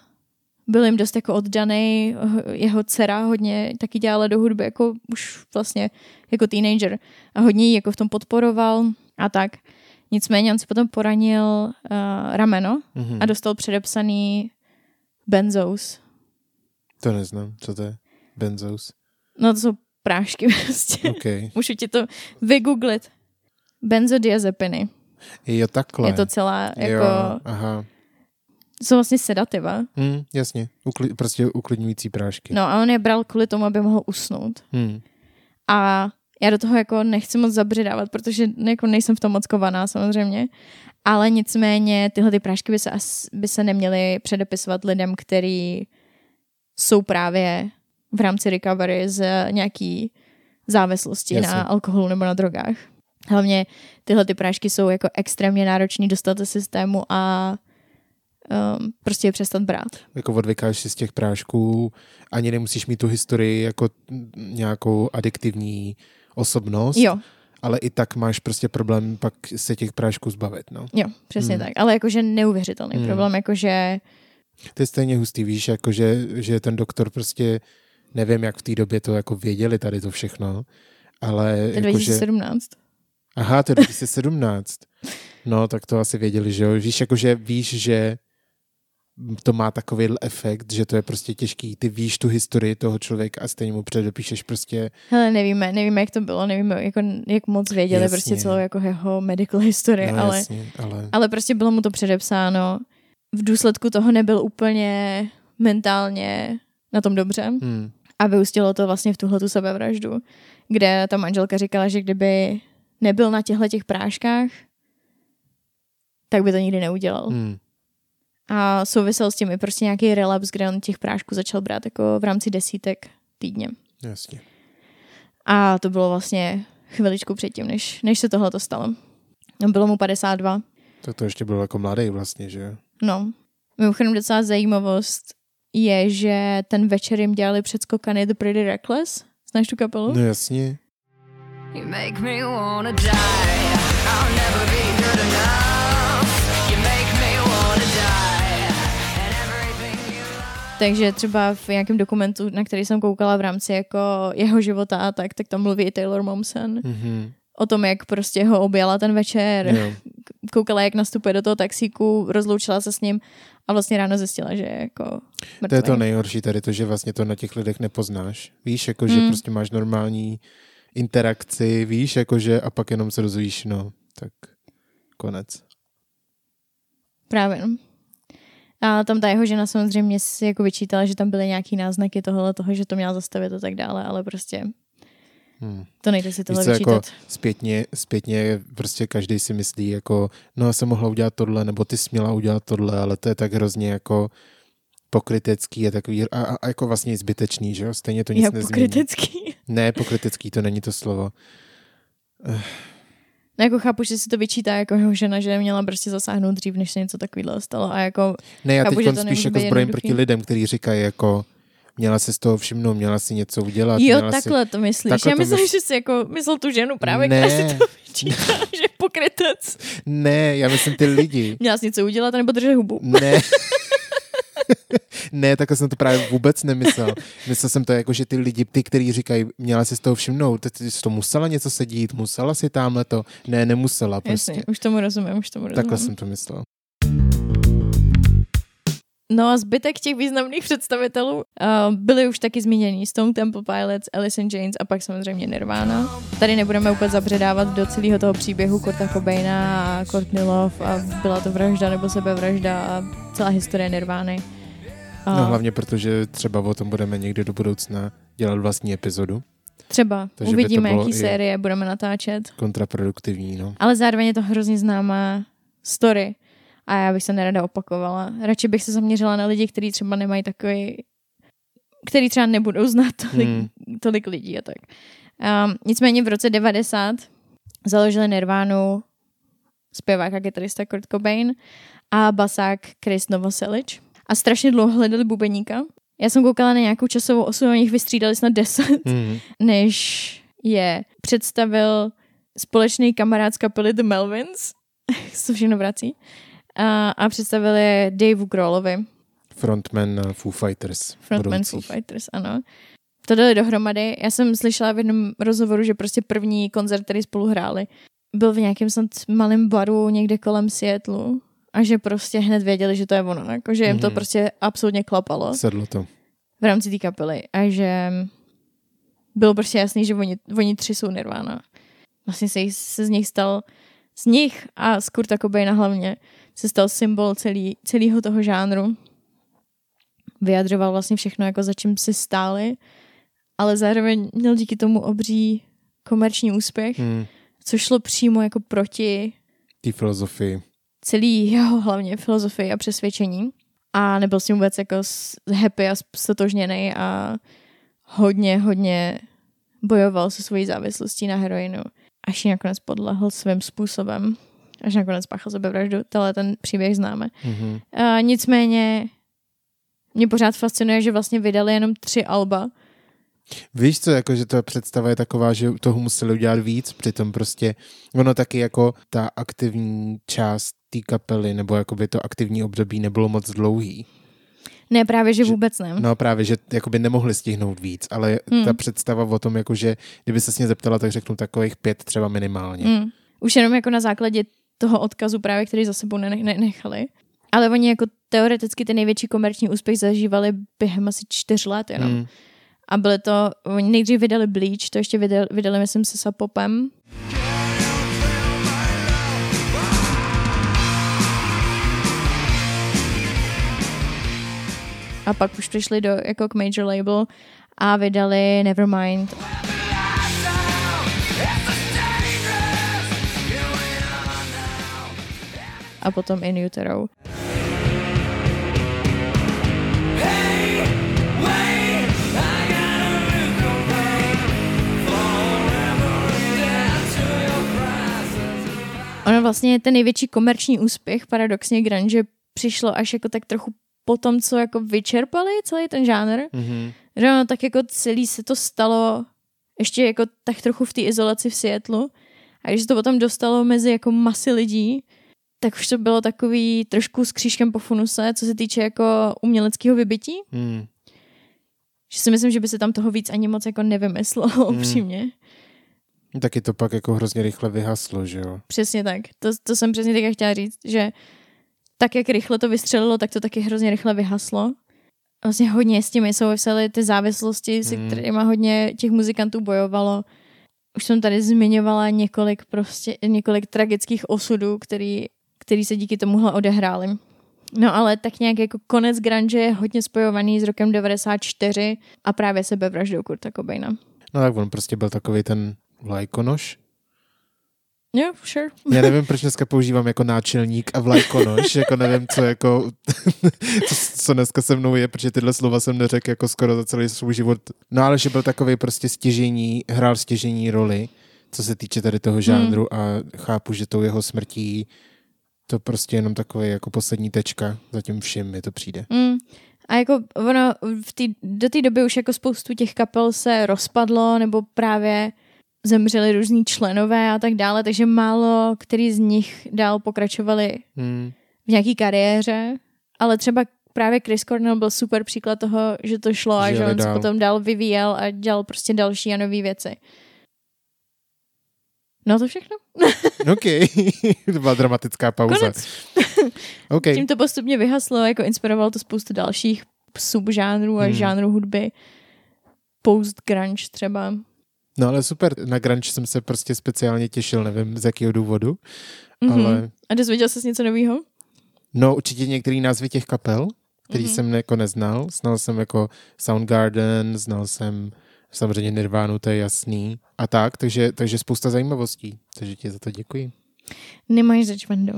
byl jim dost jako oddaný, jeho dcera hodně taky dělala do hudby, jako už vlastně jako teenager a hodně ji jako v tom podporoval a tak. Nicméně on si potom poranil uh, rameno Mhm. a dostal předepsaný benzos. To neznám, co to je? Benzos. No to jsou prášky (laughs) prostě. OK. Můžu ti to vygooglit. Benzodiazepiny. Jo, takhle. Je to celá jako... Jo, aha. Jsou vlastně sedativa. Hm, jasně. Ukli- prostě uklidňující prášky. No a on je bral kvůli tomu, aby mohl usnout. Hm. A já do toho jako nechci moc zabředávat, protože jako nejsem v tom moc kovaná samozřejmě. Ale nicméně tyhle ty prášky by se, as, by se neměly předepisovat lidem, který jsou právě v rámci recovery z nějaký závislosti Jasně. na alkoholu nebo na drogách. Hlavně tyhle ty prášky jsou jako extrémně náročný dostat do systému a um, prostě je přestat brát. Jako odvykáš si z těch prášků, ani nemusíš mít tu historii jako nějakou adiktivní osobnost, Jo, ale i tak máš prostě problém pak se těch prášků zbavit, no. jo, přesně Hmm. tak. Ale jakože neuvěřitelný Hmm. problém, jakože To je stejně hustý, víš, jako že, ten doktor prostě, nevím, jak v té době to jako věděli tady to všechno, ale to je jakože, 2017. aha, to je 2017. No, tak to asi věděli, že jo. Víš, jakože víš, že to má takový efekt, že to je prostě těžký. Ty víš tu historii toho člověka a stejně mu předepíšeš prostě, Hele, nevíme, nevíme, jak to bylo, nevíme, jako, jak moc věděli Jasně. prostě celou jako jeho medical history, no ale, jasně, ale ale prostě bylo mu to předepsáno. V důsledku toho nebyl úplně mentálně na tom dobře hm, a vyústilo to vlastně v tuhle tu sebevraždu, kde ta manželka říkala, že kdyby nebyl na těchto těch práškách, tak by to nikdy neudělal. hm, A souvisel s tím i prostě nějaký relaps, kde on těch prášků začal brát jako v rámci desítek týdně. jasně. A to bylo vlastně chviličku předtím, než, než se tohle to stalo. No, Bylo mu 52. Tak to ještě byl jako mladý vlastně, že. No. Mimochodem docela zajímavost je, že ten večer jim dělali předskokany The Pretty Reckless. Znáš tu kapelu? No jasně. You make me wanna die. I'll never be good enough. Takže třeba v nějakém dokumentu, na který jsem koukala v rámci jako jeho života a tak, tak tam mluví i Taylor Momsen Mhm. o tom, jak prostě ho objala ten večer, Jo. (laughs) koukala, jak nastupuje do toho taxíku, rozloučila se s ním a vlastně ráno zjistila, že je jako mrtvý. To je to nejhorší tady, to, že vlastně to na těch lidech nepoznáš. Víš, jako že Mm. prostě máš normální interakci, víš, jakože a pak jenom se dozvíš, no, tak konec. Právě. no. A tam ta jeho žena samozřejmě si jako vyčítala, že tam byly nějaký náznaky tohohle, toho, že to měla zastavit a tak dále, ale prostě Hmm. to nejde si tohle co, jako- vyčítat. Zpětně, zpětně prostě každý si myslí jako, no já jsem mohla udělat tohle, nebo ty jsi měla udělat tohle, ale to je tak hrozně jako pokrytecký a takový, a, a, a jako vlastně zbytečný, že jo, stejně to nic Jak nezmění. pokrytecký. Ne, pokrytecký, to není to slovo. No, jako chápu, že si to vyčítá jako jeho žena, že měla prostě zasáhnout dřív, než se něco takového stalo. A jako, Ne, já Chápu, teď spíš jako zbrojím proti lidem, kteří říkají jako, měla se z toho všimnout, měla si něco udělat. jo, měla si... takhle to myslíš. takhle Já myslím, mysl- že jsi jako myslel tu ženu právě, Ne. která si to vyčítá, (laughs) že je pokrytec. Ne, já myslím ty lidi. Měla jsi něco udělat, nebo držet hubu. Ne. (laughs) (laughs) ne, takhle jsem to právě vůbec nemyslel. Myslel jsem to jako, že ty lidi, ty, kteří říkají, měla si z toho všimnout, ty, ty jsi to musela něco sedít, musela si tamhle to. Ne, nemusela prostě. Jasně, už tomu rozumím, už tomu rozumím. Takhle jsem to myslel. No a zbytek těch významných představitelů uh, byli už taky zmíněni. Stone Temple Pilots, Alice in Chains a pak samozřejmě Nirvana. Tady nebudeme úplně zabředávat do celého toho příběhu Kurta Cobaina a Courtney Love a byla to vražda nebo sebevražda a celá historie Nirvány. A No hlavně protože třeba o tom budeme někdy do budoucna dělat vlastní epizodu. třeba Takže uvidíme, jaký série budeme natáčet. Kontraproduktivní, no. Ale zároveň je to hrozně známá story. A já bych se nerada opakovala. Radši bych se zaměřila na lidi, kteří třeba nemají takový, který třeba nebudou znát tolik, Hmm. tolik lidí a tak. Um, nicméně v roce 90 založili Nirvánu zpěvák a kytarista Kurt Cobain a basák Chris Novoselic. A strašně dlouho hledali bubeníka. Já jsem koukala na nějakou časovou osu, oni jich vystřídali snad 10, Mm. než je představil společný kamarád z kapely The Melvins, (laughs) se to všechno vrací, a, a představil je Daveu Grohlovi, Frontman Foo Fighters. frontman budoucích. Foo Fighters, ano. To dali dohromady. Já jsem slyšela v jednom rozhovoru, že prostě první koncert, který spolu hráli, byl v nějakém snad malém baru někde kolem Seattleu a že prostě hned věděli, že to je ono. Jako, že jim to Mhm. prostě absolutně klapalo Sedlo to. v rámci té kapely a že bylo prostě jasný, že oni, oni tři jsou Nirvana. Vlastně se, se z nich stal, z nich a z Kurta Cobaina hlavně, se stal symbol celý, celého toho žánru. Vyjadřoval vlastně všechno, jako za čím si stáli, ale zároveň měl díky tomu obří komerční úspěch, Mm. což šlo přímo jako proti Té filozofii. celý jeho hlavně filozofii a přesvědčení a nebyl s tím vůbec jako happy a stotožněný a hodně, hodně bojoval se svojí závislostí na heroinu, až ji nakonec podlehl svým způsobem, až nakonec páchal sebevraždu. Tenhle ten příběh známe. Mm-hmm. A nicméně mě pořád fascinuje, že vlastně vydali jenom tři alba. Víš co, jako, že ta představa je taková, že toho museli udělat víc, přitom prostě ono taky jako ta aktivní část té kapely, nebo jakoby to aktivní období nebylo moc dlouhý. Ne, právě, že Že- vůbec ne. No právě, že jakoby nemohli stihnout víc, ale Hmm. ta představa o tom, jako, že kdyby se s mě zeptala, tak řeknu takových pět třeba minimálně. Mm. Už jenom jako na základě toho odkazu právě, který za sebou ne- ne- nechali. Ale oni jako teoreticky ten největší komerční úspěch zažívali během asi čtyř let jenom. Mm. A byly to, oni nejdřív vydali Bleach, to ještě vydali, vydali myslím se Sapopem. A pak už přišli do, jako k major label a vydali Nevermind. A potom In Utero. Ono vlastně ten největší komerční úspěch, paradoxně grunge, přišlo až jako tak trochu po tom, co jako vyčerpali celý ten žánr. Mm-hmm. Že ono tak jako celý se to stalo ještě jako tak trochu v té izolaci v Seattleu. A když se to potom dostalo mezi jako masy lidí, tak už to bylo takový trošku s křížkem po funuse, co se týče jako uměleckého vybití. Mm. Že si myslím, že by se tam toho víc ani moc jako nevymyslelo, Hmm. upřímně. Taky to pak jako hrozně rychle vyhaslo, že jo. Přesně tak. To, to jsem přesně teďka chtěla říct, že tak, jak rychle to vystřelilo, tak to taky hrozně rychle vyhaslo. Vlastně hodně s tím souvisely ty závislosti, se Mm. kterými hodně těch muzikantů bojovalo. Už jsem tady zmiňovala několik prostě, několik tragických osudů, který, který se díky tomuhle odehrály. No ale tak nějak jako konec grunge je hodně spojovaný s rokem 94 a právě sebevraždou Kurta Cobaina. No tak on prostě byl takový ten vlajkonoš. Jo, yeah, sure. Já (laughs) nevím, proč dneska používám jako náčelník a vlajkonoš, jako nevím, co jako, (laughs) co, co dneska se mnou je, protože tyhle slova jsem neřekl jako skoro za celý svůj život. No ale že byl takový prostě stěžení, hrál stěžení roli, co se týče tady toho žánru a chápu, že tou jeho smrtí to prostě jenom takový jako poslední tečka za tím vším mi to přijde. Mm. A jako ono v tý, do té doby už jako spoustu těch kapel se rozpadlo nebo právě zemřeli různí členové a tak dále, takže málo který z nich dál pokračovali Hmm. v nějaký kariéře, ale třeba právě Chris Cornell byl super příklad toho, že to šlo a Že on se dál. potom dál vyvíjel a dělal prostě další a nové věci. No to všechno. (laughs) OK, (laughs) to byla dramatická pauza. Konec. (laughs) OK, Tím to postupně vyhaslo, jako inspirovalo to spoustu dalších subžánrů a Hmm. žánrů hudby. Post-grunge třeba. no ale super, na grunge jsem se prostě speciálně těšil, nevím z jakého důvodu, Mhm. ale A dozvěděl jsi něco nového? No určitě některý názvy těch kapel, který Mhm. mm-hmm. jsem jako neznal. Znal jsem jako Soundgarden, znal jsem samozřejmě Nirvánu, to je jasný. A tak, takže, takže spousta zajímavostí. Takže ti za to děkuji. Nemáš zač, Vando.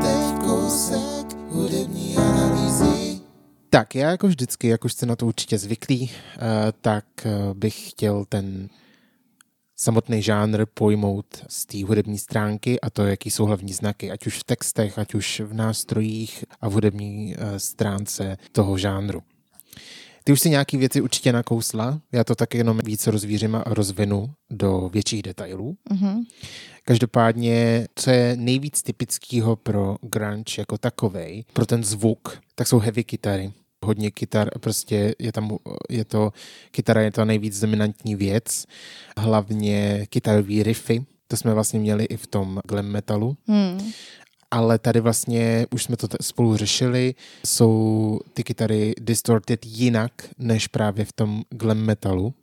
Teď kus kousek hudební analýzy. Tak, já jako vždycky, jak už jste na to určitě zvyklí, eh, tak eh, bych chtěl ten samotný žánr pojmout z té hudební stránky a to, jaký jsou hlavní znaky, ať už v textech, ať už v nástrojích a v hudební eh, stránce toho žánru. Ty už si nějaký věci určitě nakousla, já to tak jenom víc rozvířím a rozvinu do větších detailů. Mhm. Každopádně, co je nejvíc typického pro grunge jako takovej, pro ten zvuk, tak jsou heavy kytary. Hodně kytar, prostě je tam, je to, kytara je ta nejvíc dominantní věc, hlavně kytarový riffy, to jsme vlastně měli i v tom glam metalu, Hmm. Ale tady vlastně už jsme to spolu řešili, jsou ty kytary distorted jinak než právě v tom glam metalu,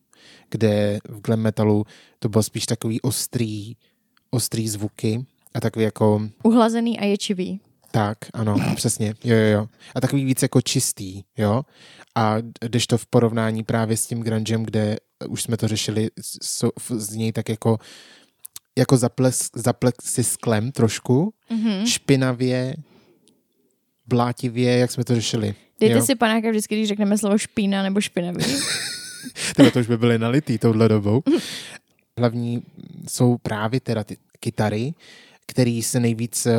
kde v glam metalu to bylo spíš takový ostrý, ostrý zvuky a takový jako, Uhlazený a ječivý. tak, ano, přesně, jo, jo, jo. A takový víc jako čistý, jo. A když to v porovnání právě s tím grungem, kde už jsme to řešili, z něj tak jako jako zaples, zaplexi sklem trošku, Mhm. špinavě, blátivě, jak jsme to řešili. Dejte jo? si panáka vždycky, když řekneme slovo špína nebo špinavý. (laughs) Tyhle to už by byly nalitý touhle dobou. (laughs) Hlavní jsou právě teda ty kytary, který se nejvíc, eh,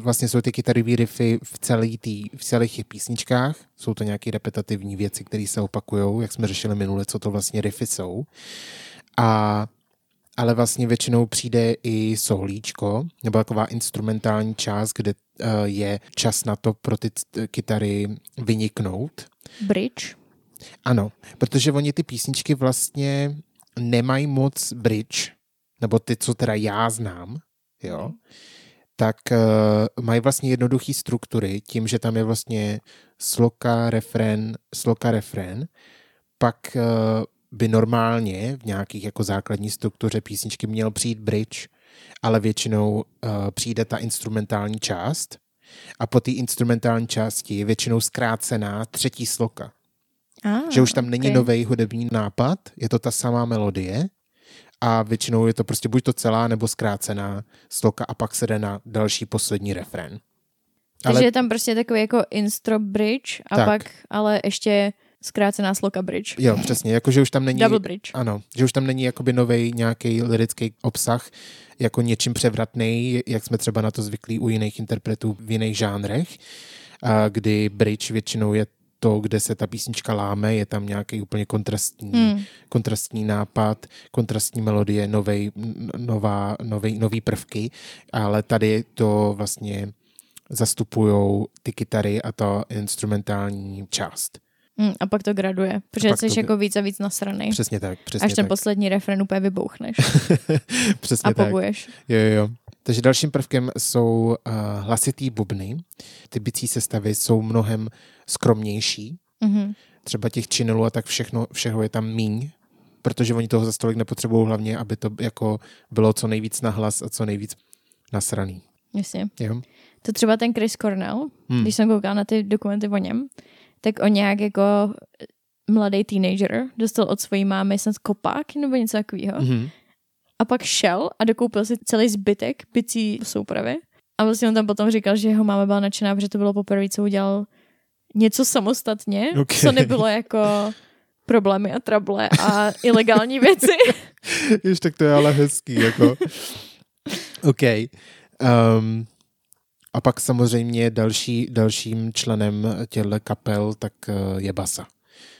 vlastně jsou ty kytarový riffy v, celý tý, v celých těch písničkách. Jsou to nějaké repetitivní věci, které se opakují, jak jsme řešili minule, co to vlastně riffy jsou. A ale vlastně většinou přijde i solíčko, nebo taková instrumentální část, kde eh, je čas na to pro ty kytary vyniknout. Bridge. Ano, protože oni ty písničky vlastně nemají moc bridge, nebo ty, co teda já znám, jo, tak uh, mají vlastně jednoduché struktury, tím, že tam je vlastně sloka, refrén, sloka, refrén, pak uh, by normálně v nějakých jako základní struktuře písničky měl přijít bridge, ale většinou uh, přijde ta instrumentální část a po té instrumentální části je většinou zkrácená třetí sloka Ah, že už tam není ok. nový hudební nápad, je to ta samá melodie a většinou je to prostě buď to celá nebo zkrácená sloka a pak se jde na další poslední refrén. Takže Ale je tam prostě takový jako instro bridge a Tak. pak ale ještě zkrácená sloka bridge. jo, přesně, jako že už tam není... Double bridge. Ano, že už tam není jakoby nový nějaký lirický obsah jako něčím převratný, jak jsme třeba na to zvyklí u jiných interpretů v jiných žánrech, a kdy bridge většinou je to, kde se ta písnička láme, je tam nějaký úplně kontrastní, Hmm. kontrastní nápad, kontrastní melodie, novej, nová, novej, nový prvky, ale tady to vlastně zastupují ty kytary a ta instrumentální část. Hmm, a pak to graduje, protože jsi to- jako víc a víc nasranej. Přesně tak, přesně Až ten tak. poslední refren úplně vybouchneš (laughs) přesně a tak. pobuješ. Jo, jo, jo. Takže dalším prvkem jsou uh, hlasitý bubny. Ty bicí sestavy jsou mnohem skromnější. Mhm. Třeba těch činelů a tak všechno, všeho je tam míň, protože oni toho za stolik nepotřebují hlavně, aby to jako bylo co nejvíc nahlas a co nejvíc nasraný. Jasně. Jo? To třeba ten Chris Cornell, Hmm. když jsem koukala na ty dokumenty o něm, tak on nějak jako mladý teenager dostal od svojí mámy snad kopák nebo něco takového. Mhm. A pak šel a dokoupil si celý zbytek bicí soupravy. A vlastně on tam potom říkal, že jeho máma byla nadšená, protože to bylo poprvé, co udělal něco samostatně, Ok. co nebylo jako problémy a trable a (laughs) ilegální věci. Jež tak to je ale hezký, jako. (laughs) OK. Um, a pak samozřejmě další, dalším členem těchto kapel tak eh, je basa.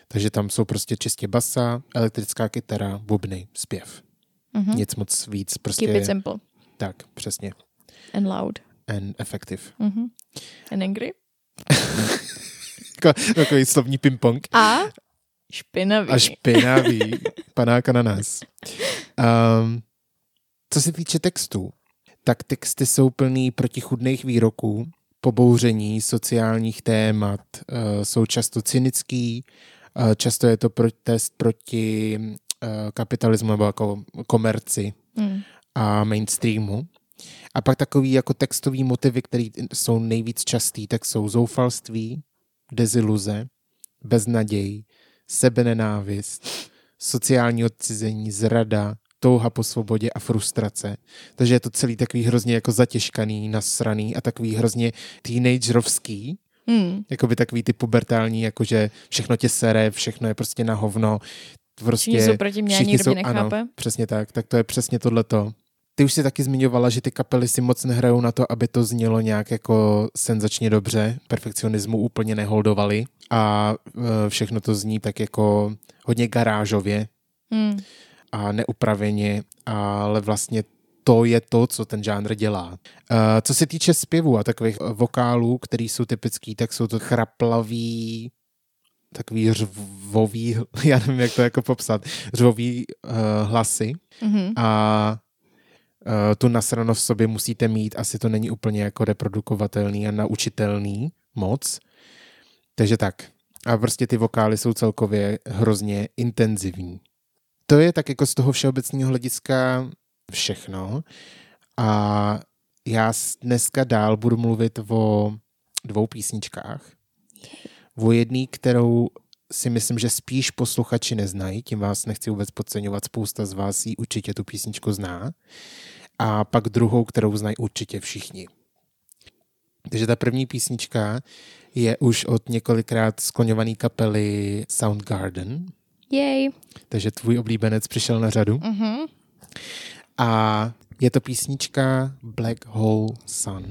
Takže tam jsou prostě čistě basa, elektrická kytara, bubny, zpěv. Mhm. Nic moc víc, prostě Keep it simple tak, přesně. and loud. And effective. Mhm. And angry. Tako- Takový slovní ping-pong. A špinavý. A špinavý. Panáka na nás. Um, (laughs) co se týče textů, tak texty jsou plný protichudných výroků, pobouření sociálních témat, uh, jsou často cynický, uh, často je to protest proti uh, kapitalismu nebo jako komerci Hmm. a mainstreamu. A pak takový jako textový motivy, které jsou nejvíc častý, tak jsou zoufalství, deziluze, beznaděj, sebenenávist, sociální odcizení, zrada, touha po svobodě a frustrace. Takže je to celý takový hrozně jako zatěžkaný, nasraný a takový hrozně teenagerovský, Hmm. jakoby takový ty pubertální, jakože všechno tě sere, všechno je prostě na hovno. Prostě Všichni jsou proti mně a všichni nikdo jsou- mě nechápe. Ano, přesně tak, tak to je přesně tohleto. Ty už si taky zmiňovala, že ty kapely si moc nehrajou na to, aby to znělo nějak jako senzačně dobře. Perfekcionismu úplně neholdovali a e, všechno to zní tak jako hodně garážově Hmm. A neupraveně, ale vlastně to je to, co ten žánr dělá. Uh, co se týče zpěvu a takových eh, vokálů, který jsou typický, tak jsou to chraplavý, takový řvový, (laughs) já nevím, jak to jako popsat, řvový uh, hlasy Mhm. a uh, tu nasranost v sobě musíte mít, asi to není úplně jako reprodukovatelný a naučitelný moc. Takže tak. A prostě ty vokály jsou celkově hrozně intenzivní. To je tak jako z toho všeobecného hlediska všechno. A já dneska dál budu mluvit o dvou písničkách. O jedné, kterou si myslím, že spíš posluchači neznají, tím vás nechci vůbec podceňovat, spousta z vás ji určitě tu písničku zná. A pak druhou, kterou znají určitě všichni. Takže ta první písnička je už od několikrát skloňované kapely Soundgarden, Jej. takže tvůj oblíbenec přišel na řadu. Mhm. A je to písnička Black Hole Sun.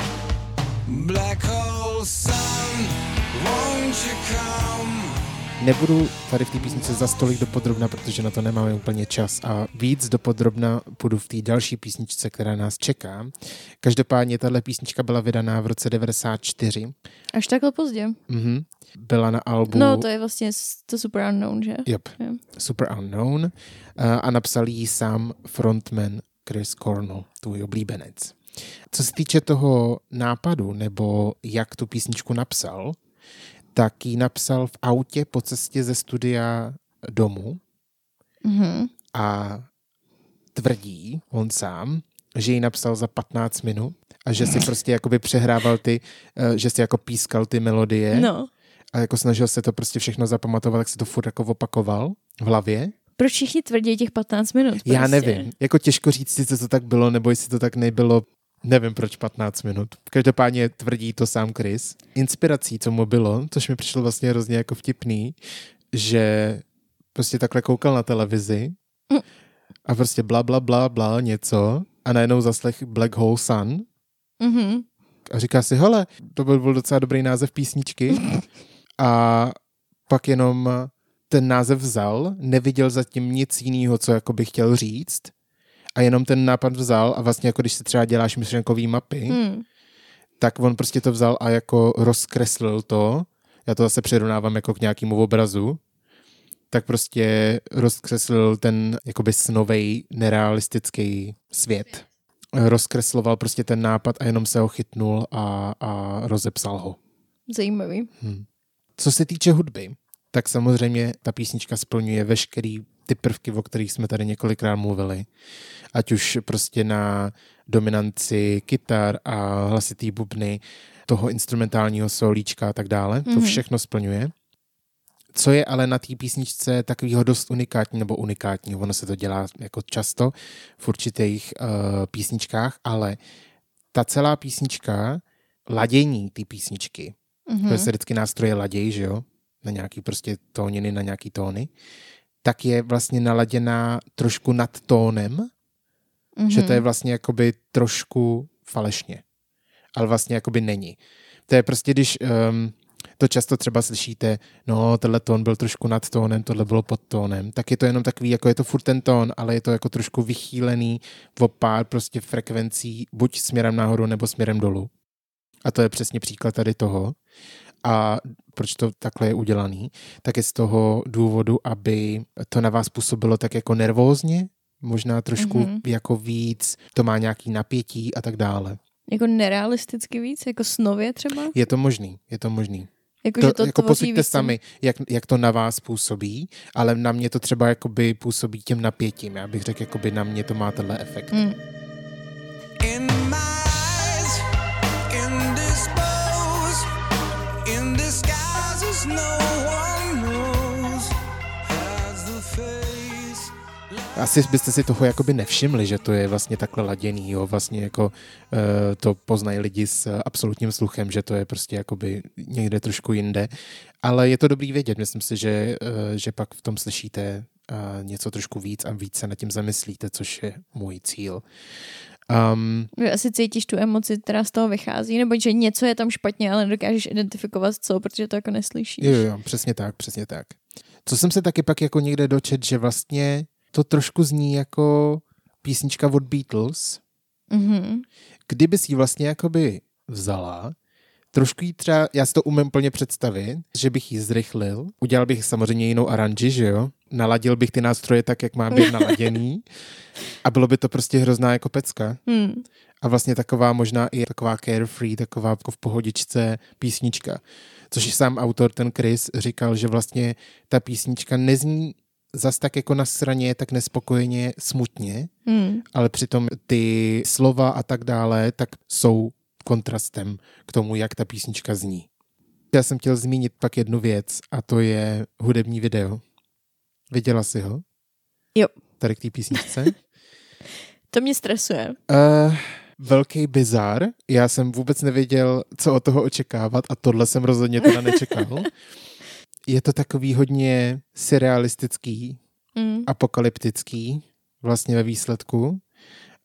Black hole sun, won't you come? Nebudu tady v té písnice za stolik dopodrobna, protože na to nemáme úplně čas a víc dopodrobna půjdu v té další písničce, která nás čeká. Každopádně tahle písnička byla vydaná v roce 94. Až takhle pozdě. Mhm. Byla na albu No, to je vlastně to super unknown, že? yep, Jo. Super Unknown a, a napsal ji sám frontman Chris Cornell, tvůj oblíbenec. Co se týče toho nápadu, nebo jak tu písničku napsal, tak ji napsal v autě po cestě ze studia domů Mhm. a tvrdí on sám, že ji napsal za 15 minut a že si (clears throat) prostě jakoby přehrával ty, eh, že si jako pískal ty melodie No. A jako snažil se to prostě všechno zapamatovat, tak se to furt jako opakoval v hlavě. Proč všichni tvrdí těch 15 minut? Já prostě? nevím. Jako těžko říct, jestli to tak bylo, nebo jestli to tak nebylo. Nevím, proč 15 minut. Každopádně tvrdí to sám Chris. Inspirací, co mu bylo, což mi přišlo vlastně hrozně jako vtipný, že prostě takhle koukal na televizi Mm. a prostě bla, bla, bla, bla, něco a najednou zaslech Black Hole Sun Mhm. a říká si, hele, to byl, byl docela dobrý název písničky (laughs) a pak jenom ten název vzal, neviděl zatím nic jiného, co jako by chtěl říct a jenom ten nápad vzal a vlastně jako když si třeba děláš myšlenkový mapy, Hmm. tak on prostě to vzal a jako rozkreslil to, já to zase přirovnávám jako k nějakému obrazu, tak prostě rozkreslil ten jakoby snovej, nerealistický svět. Rozkresloval prostě ten nápad a jenom se ho chytnul a, a rozepsal ho. Zajímavý. Co se týče hudby, tak samozřejmě ta písnička splňuje veškerý ty prvky, o kterých jsme tady několikrát mluvili. Ať už prostě na dominanci kytar a hlasitý bubny, toho instrumentálního solíčka a tak dále. To Mhm. všechno splňuje. Co je ale na té písničce takového dost unikátní nebo unikátního, ono se to dělá jako často v určitých uh, písničkách, ale ta celá písnička, ladění té písničky, Mhm. to se vždycky nástroje ladějí, že jo, na nějaký prostě tóniny, na nějaký tóny, tak je vlastně naladěná trošku nad tónem, Mhm. že to je vlastně jakoby trošku falešně, ale vlastně jakoby není. To je prostě, když um, to často třeba slyšíte, no, tenhle tón byl trošku nad tónem, tohle bylo pod tónem, tak je to jenom takový, jako je to furt ten tón, ale je to jako trošku vychýlený o pár prostě frekvencí, buď směrem nahoru nebo směrem dolů. A to je přesně příklad tady toho. A proč to takhle je udělaný, tak je z toho důvodu, aby to na vás působilo tak jako nervózně, možná trošku Mhm. mm-hmm. jako víc, to má nějaký napětí a tak dále. Jako nerealisticky víc, jako snově třeba? Je to možný, je to možný. Jako, To, že to jako posuďte víc- sami, jak, jak to na vás působí, ale na mě to třeba jakoby působí těm napětím. Já bych řekl, jakoby na mě to má tenhle efekt. Mm. Asi byste si toho jakoby nevšimli, že to je vlastně takhle laděný, jo, vlastně jako uh, to poznají lidi s absolutním sluchem, že to je prostě jakoby někde trošku jinde, ale je to dobrý vědět, myslím si, že, uh, že pak v tom slyšíte uh, něco trošku víc a víc se nad tím zamyslíte, což je můj cíl. Um, Asi cítíš tu emoci, která z toho vychází, nebo že něco je tam špatně, ale nedokážeš identifikovat co, protože to jako neslyšíš. Jo, jo, přesně tak, přesně tak. Co jsem se taky pak jako někde dočet, že vlastně to trošku zní jako písnička od Beatles, Mhm. kdyby si ji vlastně jakoby vzala, trošku jí třeba, já si to umím plně představit, že bych ji zrychlil, udělal bych samozřejmě jinou aranži, že jo, naladil bych ty nástroje tak, jak má být (laughs) naladěný a bylo by to prostě hrozná jako pecka. Hmm. A vlastně taková možná i taková carefree, taková jako v pohodičce písnička. Což i sám autor, ten Chris, říkal, že vlastně ta písnička nezní zas tak jako na straně, tak nespokojeně, smutně, Hmm. ale přitom ty slova a tak dále, tak jsou kontrastem k tomu, jak ta písnička zní. Já jsem chtěl zmínit pak jednu věc a to je hudební video. Viděla jsi ho? Jo. Tady k té písničce? (laughs) To mě stresuje. Uh, velký bizar. Já jsem vůbec nevěděl, co od toho očekávat a tohle jsem rozhodně teda nečekal. (laughs) Je to takový hodně surrealistický, Hmm. apokalyptický vlastně ve výsledku.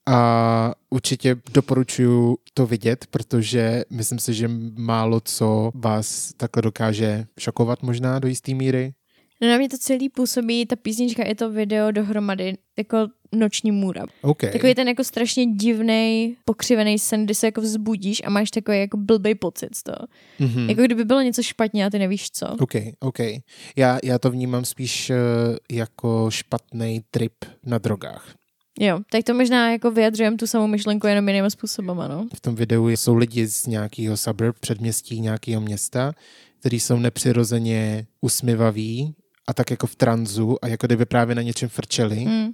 A určitě doporučuji to vidět, protože myslím si, že málo co vás takhle dokáže šokovat možná do jisté míry. No na mě to celý působí, ta písnička i to video dohromady, jako noční můra. OK. Takový ten jako strašně divný, pokřivený sen, kdy se jako vzbudíš a máš takový jako blbej pocit z toho. Mhm. Jako kdyby bylo něco špatně a ty nevíš co. OK, OK. Já, já to vnímám spíš uh, jako špatný trip na drogách. Jo, tak to možná jako vyjadřujeme tu samou myšlenku jenom jiným způsobem, ano. V tom videu jsou lidi z nějakého suburb, předměstí nějakého města, kteří jsou nepřirozeně usmivaví a tak jako v tranzu a jako kdyby právě na něčem frčeli. Hmm.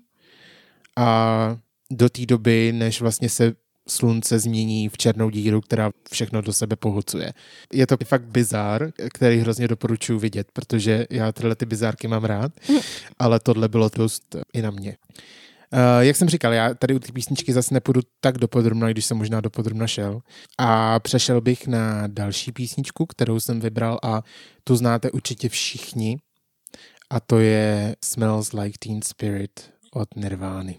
A do té doby, než vlastně se slunce změní v černou díru, která všechno do sebe pohlcuje. Je to fakt bizár, který hrozně doporučuji vidět, protože já tyhle ty bizárky mám rád, ale tohle bylo dost i na mě. Uh, jak jsem říkal, já tady u té písničky zase nepůjdu tak dopodrobna, když jsem možná dopodrobna šel. A přešel bych na další písničku, kterou jsem vybral a tu znáte určitě všichni. A to je Smells Like Teen Spirit od Nirvány.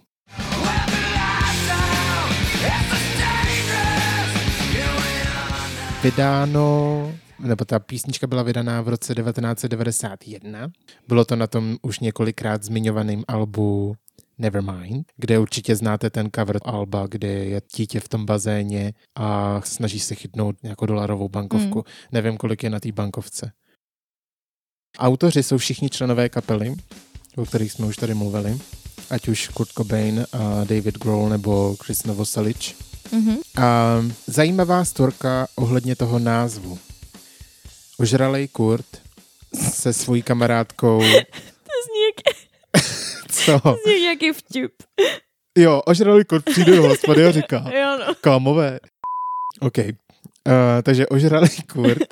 Vydáno, nebo ta písnička byla vydaná v roce 1991. Bylo to na tom už několikrát zmiňovaném albu Nevermind, kde určitě znáte ten cover alba, kde je dítě v tom bazéně a snaží se chytnout nějakou dolarovou bankovku. Mm. Nevím, kolik je na té bankovce. Autoři jsou všichni členové kapely, o kterých jsme už tady mluvili, ať už Kurt Cobain, a David Grohl nebo Chris Novoselic. Mhm. A zajímavá storka ohledně toho názvu. Ožralej Kurt se svojí kamarádkou, (laughs) To zní jak, (laughs) co? zní nějaký vtip. Jo, ožralej Kurt přijde do hospody a říká, (laughs) Jo, no. kámové. OK. Uh, takže ožralej Kurt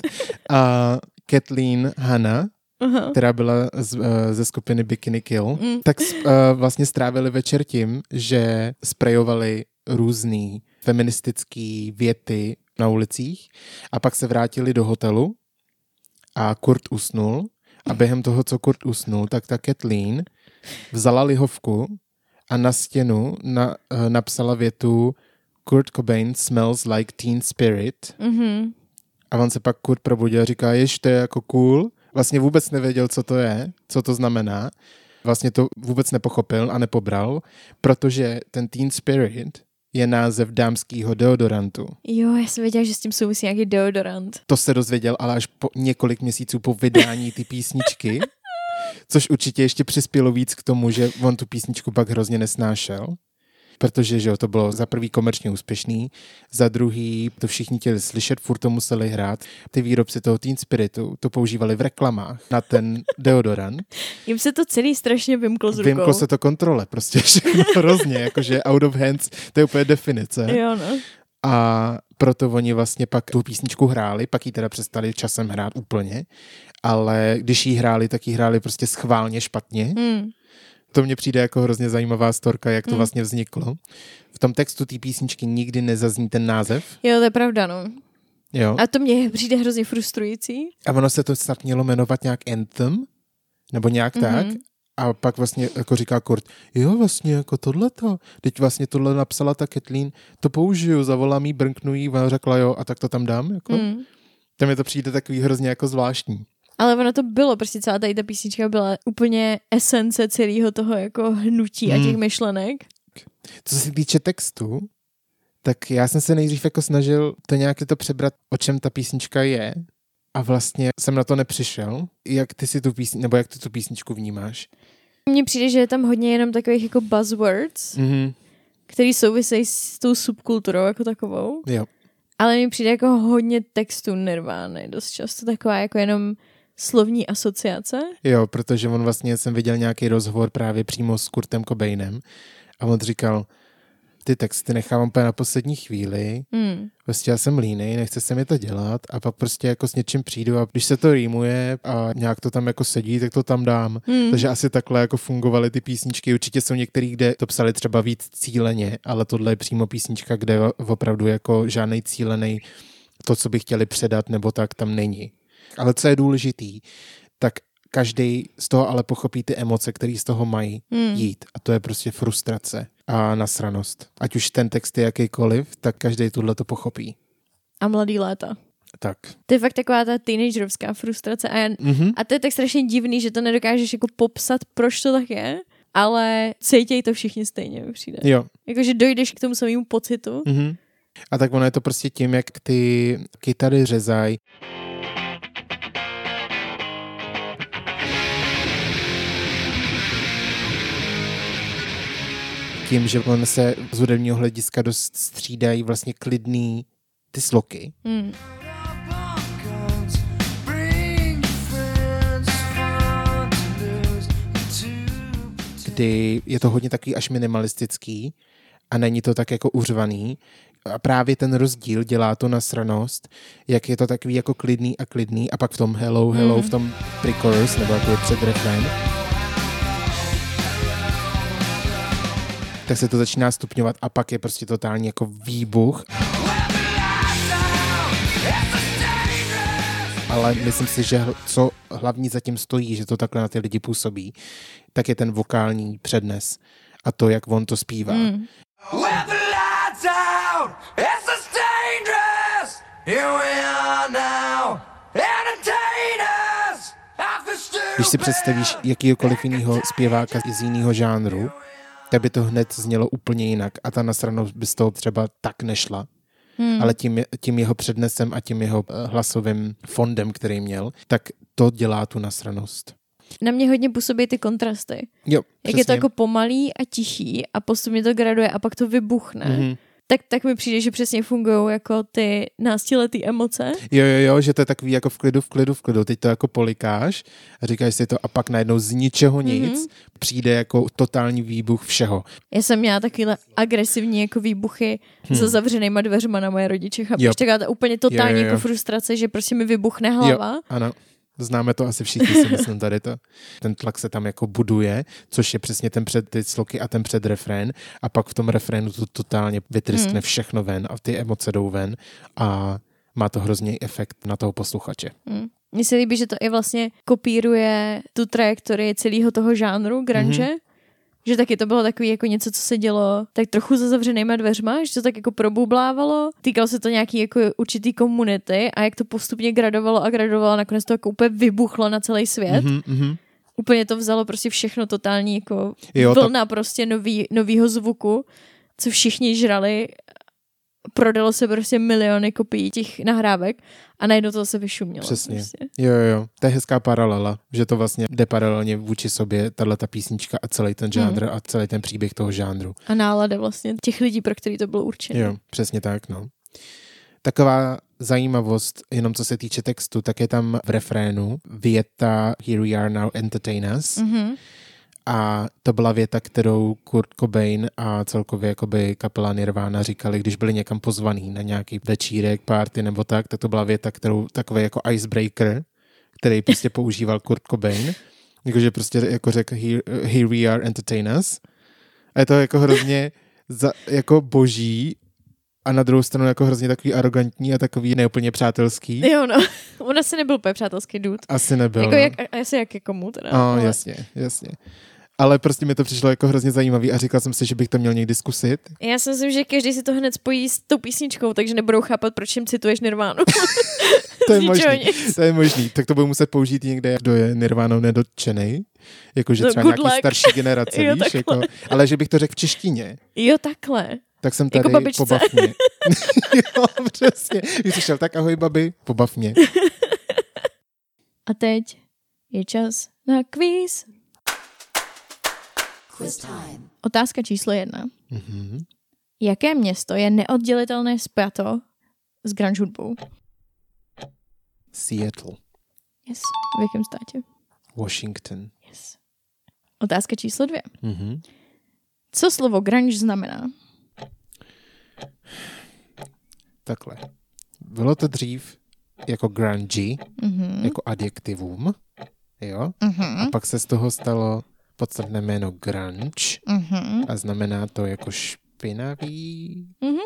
a Kathleen Hanna, Aha. která byla z, uh, ze skupiny Bikini Kill, Mm. tak uh, vlastně strávili večer tím, že sprejovali různý feministický věty na ulicích a pak se vrátili do hotelu a Kurt usnul a během toho, co Kurt usnul, tak ta Kathleen vzala lihovku a na stěnu na, uh, napsala větu Kurt Cobain smells like teen spirit Mhm. a on se pak Kurt probudil a říká, jež to je jako cool. Vlastně vůbec nevěděl, co to je, co to znamená. Vlastně to vůbec nepochopil a nepobral, protože ten Teen Spirit je název dámského deodorantu. Jo, já jsem věděla, že s tím souvisí nějaký deodorant. To se dozvěděl ale až po několik měsíců po vydání ty písničky, což určitě ještě přispělo víc k tomu, že on tu písničku pak hrozně nesnášel. Protože že jo, to bylo za prvý komerčně úspěšný, za druhý to všichni chtěli slyšet, furt to museli hrát. Ty výrobci toho Teen Spiritu to používali v reklamách na ten (laughs) deodorant. Jim se to celý strašně vymklo z rukou. Vymklo se to kontrole, prostě všechno (laughs) hrozně, jakože out of hands, to je úplně definice. Jo, no. A proto oni vlastně pak tu písničku hráli, pak ji teda přestali časem hrát úplně, ale když ji hráli, tak ji hráli prostě schválně špatně, Hmm. To mně přijde jako hrozně zajímavá storka, jak to Mm. vlastně vzniklo. V tom textu té písničky nikdy nezazní ten název. Jo, to je pravda, no. Jo. A to mě přijde hrozně frustrující. A ono se to snad mělo jmenovat nějak Anthem, nebo nějak mm-hmm. tak. A pak vlastně jako říká Kurt, jo vlastně jako tohleto, teď vlastně tohle napsala ta Kathleen, to použiju, zavolám jí, brnknu jí, ona řekla jo a tak to tam dám, jako. Mm. Tam mi to přijde takový hrozně jako zvláštní. Ale ono to bylo, prostě celá tady ta písnička byla úplně esence celého toho jako hnutí a Mm. těch myšlenek. Co se týče textu, tak já jsem se nejdřív jako snažil to nějak to přebrat, o čem ta písnička je a vlastně jsem na to nepřišel. Jak ty si tu písni, nebo jak ty tu písničku vnímáš? Mně přijde, že je tam hodně jenom takových jako buzzwords, Mhm. který souvisejí s tou subkulturou jako takovou. Jo. Ale mi přijde jako hodně textů Nirvány, dost často taková jako jenom slovní asociace. Jo, protože on vlastně, jsem viděl nějaký rozhovor právě přímo s Kurtem Cobainem a on říkal, ty texty nechávám úplně na poslední chvíli, Hmm. prostě já jsem línej, nechce se mi to dělat a pak prostě jako s něčím přijdu a když se to rýmuje a nějak to tam jako sedí, tak to tam dám. Hmm. Takže asi takhle jako fungovaly ty písničky. Určitě jsou některý, kde to psali třeba víc cíleně, ale tohle je přímo písnička, kde opravdu jako žádný cílený to, co by chtěli předat, nebo tak tam není. Ale co je důležitý, tak každý z toho ale pochopí ty emoce, které z toho mají Hmm. jít. A to je prostě frustrace a nasranost. Ať už ten text je jakýkoliv, tak každý tohle to pochopí. A mladý léta. Tak. To je fakt taková ta teenagerovská frustrace a, já, Mhm. a to je tak strašně divný, že to nedokážeš jako popsat, proč to tak je, ale cítějí to všichni stejně, mi přijde. Jo. Jakože dojdeš k tomu samému pocitu. Mhm. A tak ono je to prostě tím, jak ty kytary řezají. Tím, že on se z hudebního hlediska dost střídají vlastně klidný ty sloky. Hmm. Kdy je to hodně takový až minimalistický a není to tak jako uřvaný. A právě ten rozdíl dělá to nasranost, jak je to takový jako klidný a klidný a pak v tom hello, hello, Mm. v tom pre-chorus, nebo jako je před refrén, tak se to začíná stupňovat a pak je prostě totální jako výbuch. Ale myslím si, že co hlavní zatím stojí, že to takhle na ty lidi působí, tak je ten vokální přednes a to, jak on to zpívá. Mm. Když si představíš jakýkoliv jiného zpěváka z jiného žánru, tak by to hned znělo úplně jinak a ta nasranost by z toho třeba tak nešla. Hmm. Ale tím, tím jeho přednesem a tím jeho eh, hlasovým fondem, který měl, tak to dělá tu nasranost. Na mě hodně působí ty kontrasty. Jo, Jak je to jako pomalý a tichý a postupně to graduje a pak to vybuchne. Mhm. Tak, tak mi přijde, že přesně fungují jako ty náctiletý emoce. Jo, jo, jo, že to je takový jako v klidu, v klidu, v klidu. Teď to jako polikáš a říkáš si to a pak najednou z ničeho nic Mhm. mm-hmm. přijde jako totální výbuch všeho. Já jsem měla takovýhle agresivní jako výbuchy hmm. za zavřenýma dveřma na moje rodiče. Chápeš? Jo. Taková ta úplně totální Jo, jo, jo. jako frustrace, že prostě mi vybuchne hlava. Jo, ano. Známe to asi všichni, si myslím tady to. Ten tlak se tam jako buduje, což je přesně ten před ty sloky a ten před refrén a pak v tom refrénu to totálně vytryskne Hmm. všechno ven a ty emoce jdou ven a má to hrozný efekt na toho posluchače. Hmm. Mně se líbí, že to i vlastně kopíruje tu trajektorii celého toho žánru grunge. Mm-hmm. Že taky to bylo takový jako něco, co se dělo tak trochu za zavřenýma dveřma, že to tak jako probublávalo. Týkalo se to nějaký jako určitý komunity a jak to postupně gradovalo a gradovalo, nakonec to jako úplně vybuchlo na celý svět. Mm-hmm. Mhm, mhm. Úplně to vzalo prostě všechno totální jako Jo, vlna prostě nový, novýho zvuku, co všichni žrali. Prodalo se prostě miliony kopií těch nahrávek a najednou to zase vyšumělo. Přesně. Prostě. Jo, jo. To je hezká paralela, že to vlastně jde paralelně vůči sobě, tahle ta písnička a celý ten žánr a celý ten příběh toho žánru. A nálada vlastně těch lidí, pro který to bylo určené. Jo, přesně tak, no. Taková zajímavost, jenom co se týče textu, tak je tam v refrénu věta Here we are now entertainers Mm-hmm. A to byla věta, kterou Kurt Cobain a celkově jakoby kapela Nirvana říkali, když byli někam pozvaný na nějaký večírek, party nebo tak, tak to byla věta, kterou takový jako icebreaker, který prostě (laughs) používal Kurt Cobain Jakože prostě jako řekl here, here we are entertainers. A je to jako hrozně (laughs) za, jako boží a na druhou stranu jako hrozně takový arrogantní a takový neúplně přátelský. Jo, no. (laughs) On asi nebyl úplně přátelský dude. Asi nebyl. Jako no. jak, asi jak komu teda. No, ale- jasně, jasně. Ale prostě mi to přišlo jako hrozně zajímavý a říkal jsem si, že bych to měl někdy zkusit. Já si myslím, že každý si to hned spojí s tou písničkou, takže nebudou chápat, proč jim cituješ Nirvánu. (laughs) To je možný. nic. To je možný. Tak to budu muset použít někde, kdo je Nirvánou nedotčený. Jakože No, třeba good nějaký luck. starší (laughs) generace, Jo, víš? takhle. Jako, ale že bych to řekl v češtině. Jo, takhle. Tak jsem tady, Jako babičce. pobav mě. (laughs) jo, přesně. Když jsi šel, tak ahoj babi, pobav mě. A teď je čas na kvíz. Otázka číslo jedna. Mhm. Jaké město je neoddělitelné spjato s grunge hudbou? Seattle, Yes. V jakém státě? Washington. Yes. Otázka číslo dvě. Mhm. Co slovo grunge znamená? Takhle. Bylo to dřív jako grungy, Mhm. jako adjektivum, jo? Mhm. A pak se z toho stalo podstatné jméno grunge Mhm. a znamená to jako špinavý. Mhm.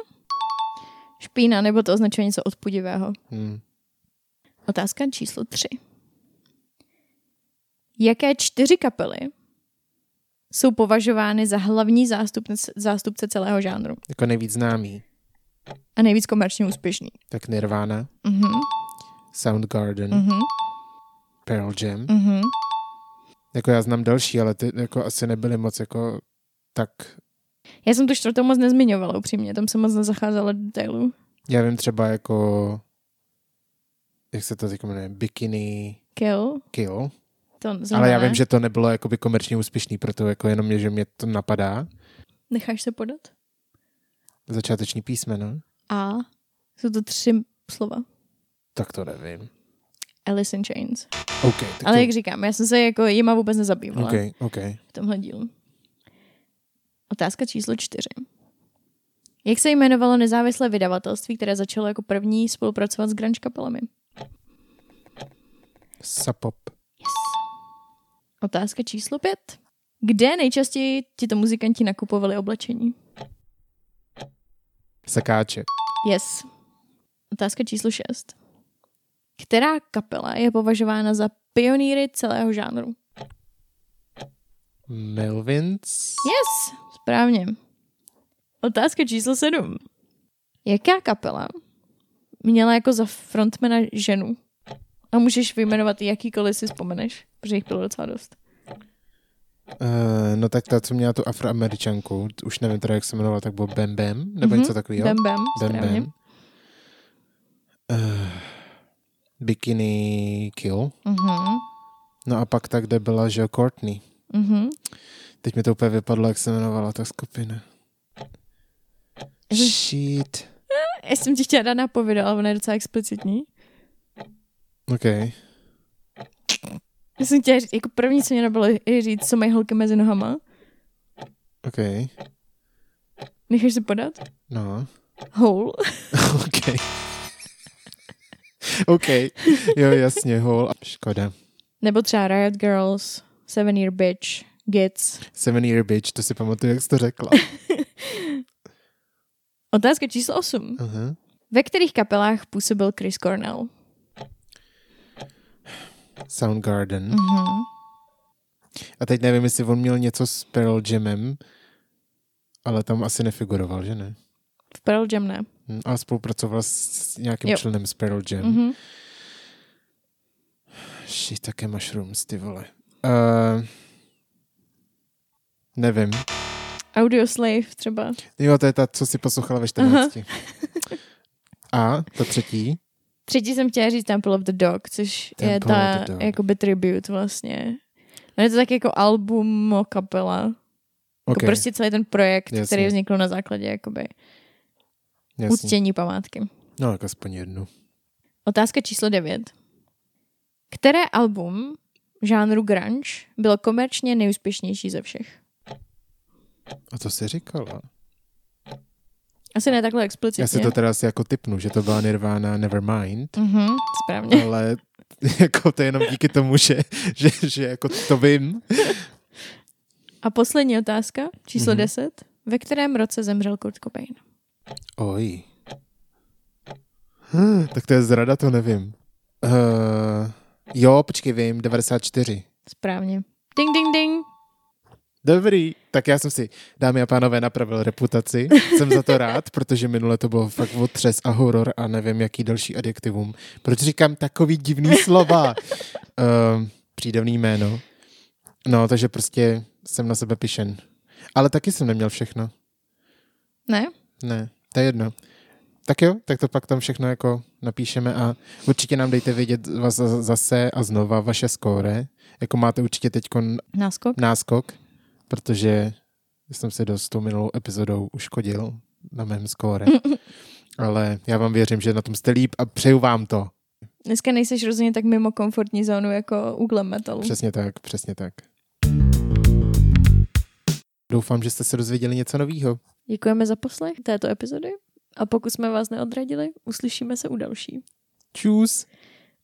Špína, nebo to označuje něco odpudivého. Hm. Otázka číslo tři. Jaké čtyři kapely jsou považovány za hlavní zástupce, zástupce celého žánru Jako nejvíc známý. a nejvíc komerčně úspěšný? Tak Nirvana, Mhm. Soundgarden, Mhm. Pearl Jam. Mhm. Jako já znám další, ale ty jako asi nebyly moc jako tak... Já jsem tu čtvrtou moc nezmiňovala upřímně, tam jsem moc nezacházela do detailů. Já vím třeba jako... Jak se to teď jmenuje? Bikini Kill, Kill. to Ale já vím, že to nebylo jakoby komerčně úspěšný, proto jako jenom mě, že mě to napadá. Necháš se podat? Začáteční písmeno. A jsou to tři slova. Tak to nevím. Alice in Chains. OK. Tak Ale to... jak říkám, já jsem se jako jima vůbec nezabývala OK, OK. v tomhle dílu. Otázka číslo čtyři. Jak se jmenovalo nezávislé vydavatelství, které začalo jako první spolupracovat s grunge kapelami? Sapop. Yes. Otázka číslo pět. Kde nejčastěji tito muzikanti nakupovali oblečení? Sekáče. Yes. Otázka číslo šest. Která kapela je považována za pionýry celého žánru? Melvins. Yes, správně. Otázka číslo sedm. Jaká kapela měla jako za frontmana ženu? A můžeš vyjmenovat jakýkoliv si vzpomeneš, protože jich bylo docela dost. Uh, no tak ta, co měla tu afroameričanku, už nevím teda, jak se jmenovala, tak bylo Bam Bam, nebo Mhm. něco takového. Bam Bam, Bam správně. Bam. Uh, Bikini Kill. Mhm, No a pak tak, kde byla, že Courtney. mhm. Teď mi to úplně vypadlo, jak se jmenovala ta skupina. Shit. (laughs) Já jsem ti chtěla dát nápovědu, ale ona je docela explicitní. OK. Já jsem chtěla říct, jako první, co mě nabylo, je říct, co mají holky mezi nohama. OK. Necháš se podat? No. Hole. (laughs) OK. (laughs) OK. Jo, jasně, hol. Škoda. Nebo třeba Riot Girls, Seven Year Bitch, Gits. Seven Year Bitch, to si pamatuju, jak jsi to řekla. (laughs) Otázka číslo 8. Uh-huh. Ve kterých kapelách působil Chris Cornell? Soundgarden. Mhm. A teď nevím, jestli on měl něco s Pearl Jamem, ale tam asi nefiguroval, že ne? V Pearl Jam ne. Hm, Ale spolupracoval s, nějakým Jo. členem z Pearl Jam. Mhm. Shit, také mushrooms, ty vole. Uh, nevím. Audio Slave třeba. Jo, to je ta, co si poslouchala ve 14. A ta třetí? Třetí jsem chtěla říct Temple of the Dog, což je Temple of ta jakoby tribute vlastně. No je to tak jako album kapela. Jako Okay, prostě celý ten projekt, Jasně. který vznikl na základě jakoby jasný. uctění památky. No, tak aspoň jednu. Otázka číslo 9. Které album žánru grunge bylo komerčně nejúspěšnější ze všech? A to jsi říkala? Asi ne takhle Já explicitně. si to teda asi jako typnu, že to byla Nirvana Nevermind, Mhm, správně. ale (laughs) jako to je jenom díky tomu, že, že, že jako to vím. A poslední otázka, číslo Mhm. 10. Ve kterém roce zemřel Kurt Cobain? Oj. Hm, tak to je zrada, to nevím. Uh, jo, počkej, vím, 94. Správně. Ding, ding, ding. Dobrý, tak já jsem si, dámy a pánové, napravil reputaci. Jsem za to (laughs) rád, protože minule to bylo fakt otřes a horor a nevím, jaký další adjektivum. Proč říkám takový divný slova? Uh, (laughs) přídavný jméno. No, takže prostě jsem na sebe pišen. Ale taky jsem neměl všechno. Ne? Ne, to je jedno. Tak jo, tak to pak tam všechno jako napíšeme a určitě nám dejte vědět vás za- zase a znova vaše skóre. Jako máte určitě teď Náskok? náskok, protože jsem se dost tou minulou epizodou uškodil na mém skóre. (laughs) Ale já vám věřím, že na tom jste líp a přeju vám to. Dneska nejseš rozhodně tak mimo komfortní zónu jako u glam metalu. Přesně tak, přesně tak. Doufám, že jste se dozvěděli něco nového. Děkujeme za poslech této epizody a pokud jsme vás neodradili, uslyšíme se u další. Čus!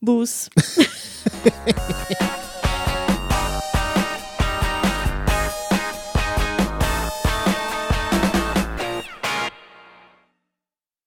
Bus. (laughs)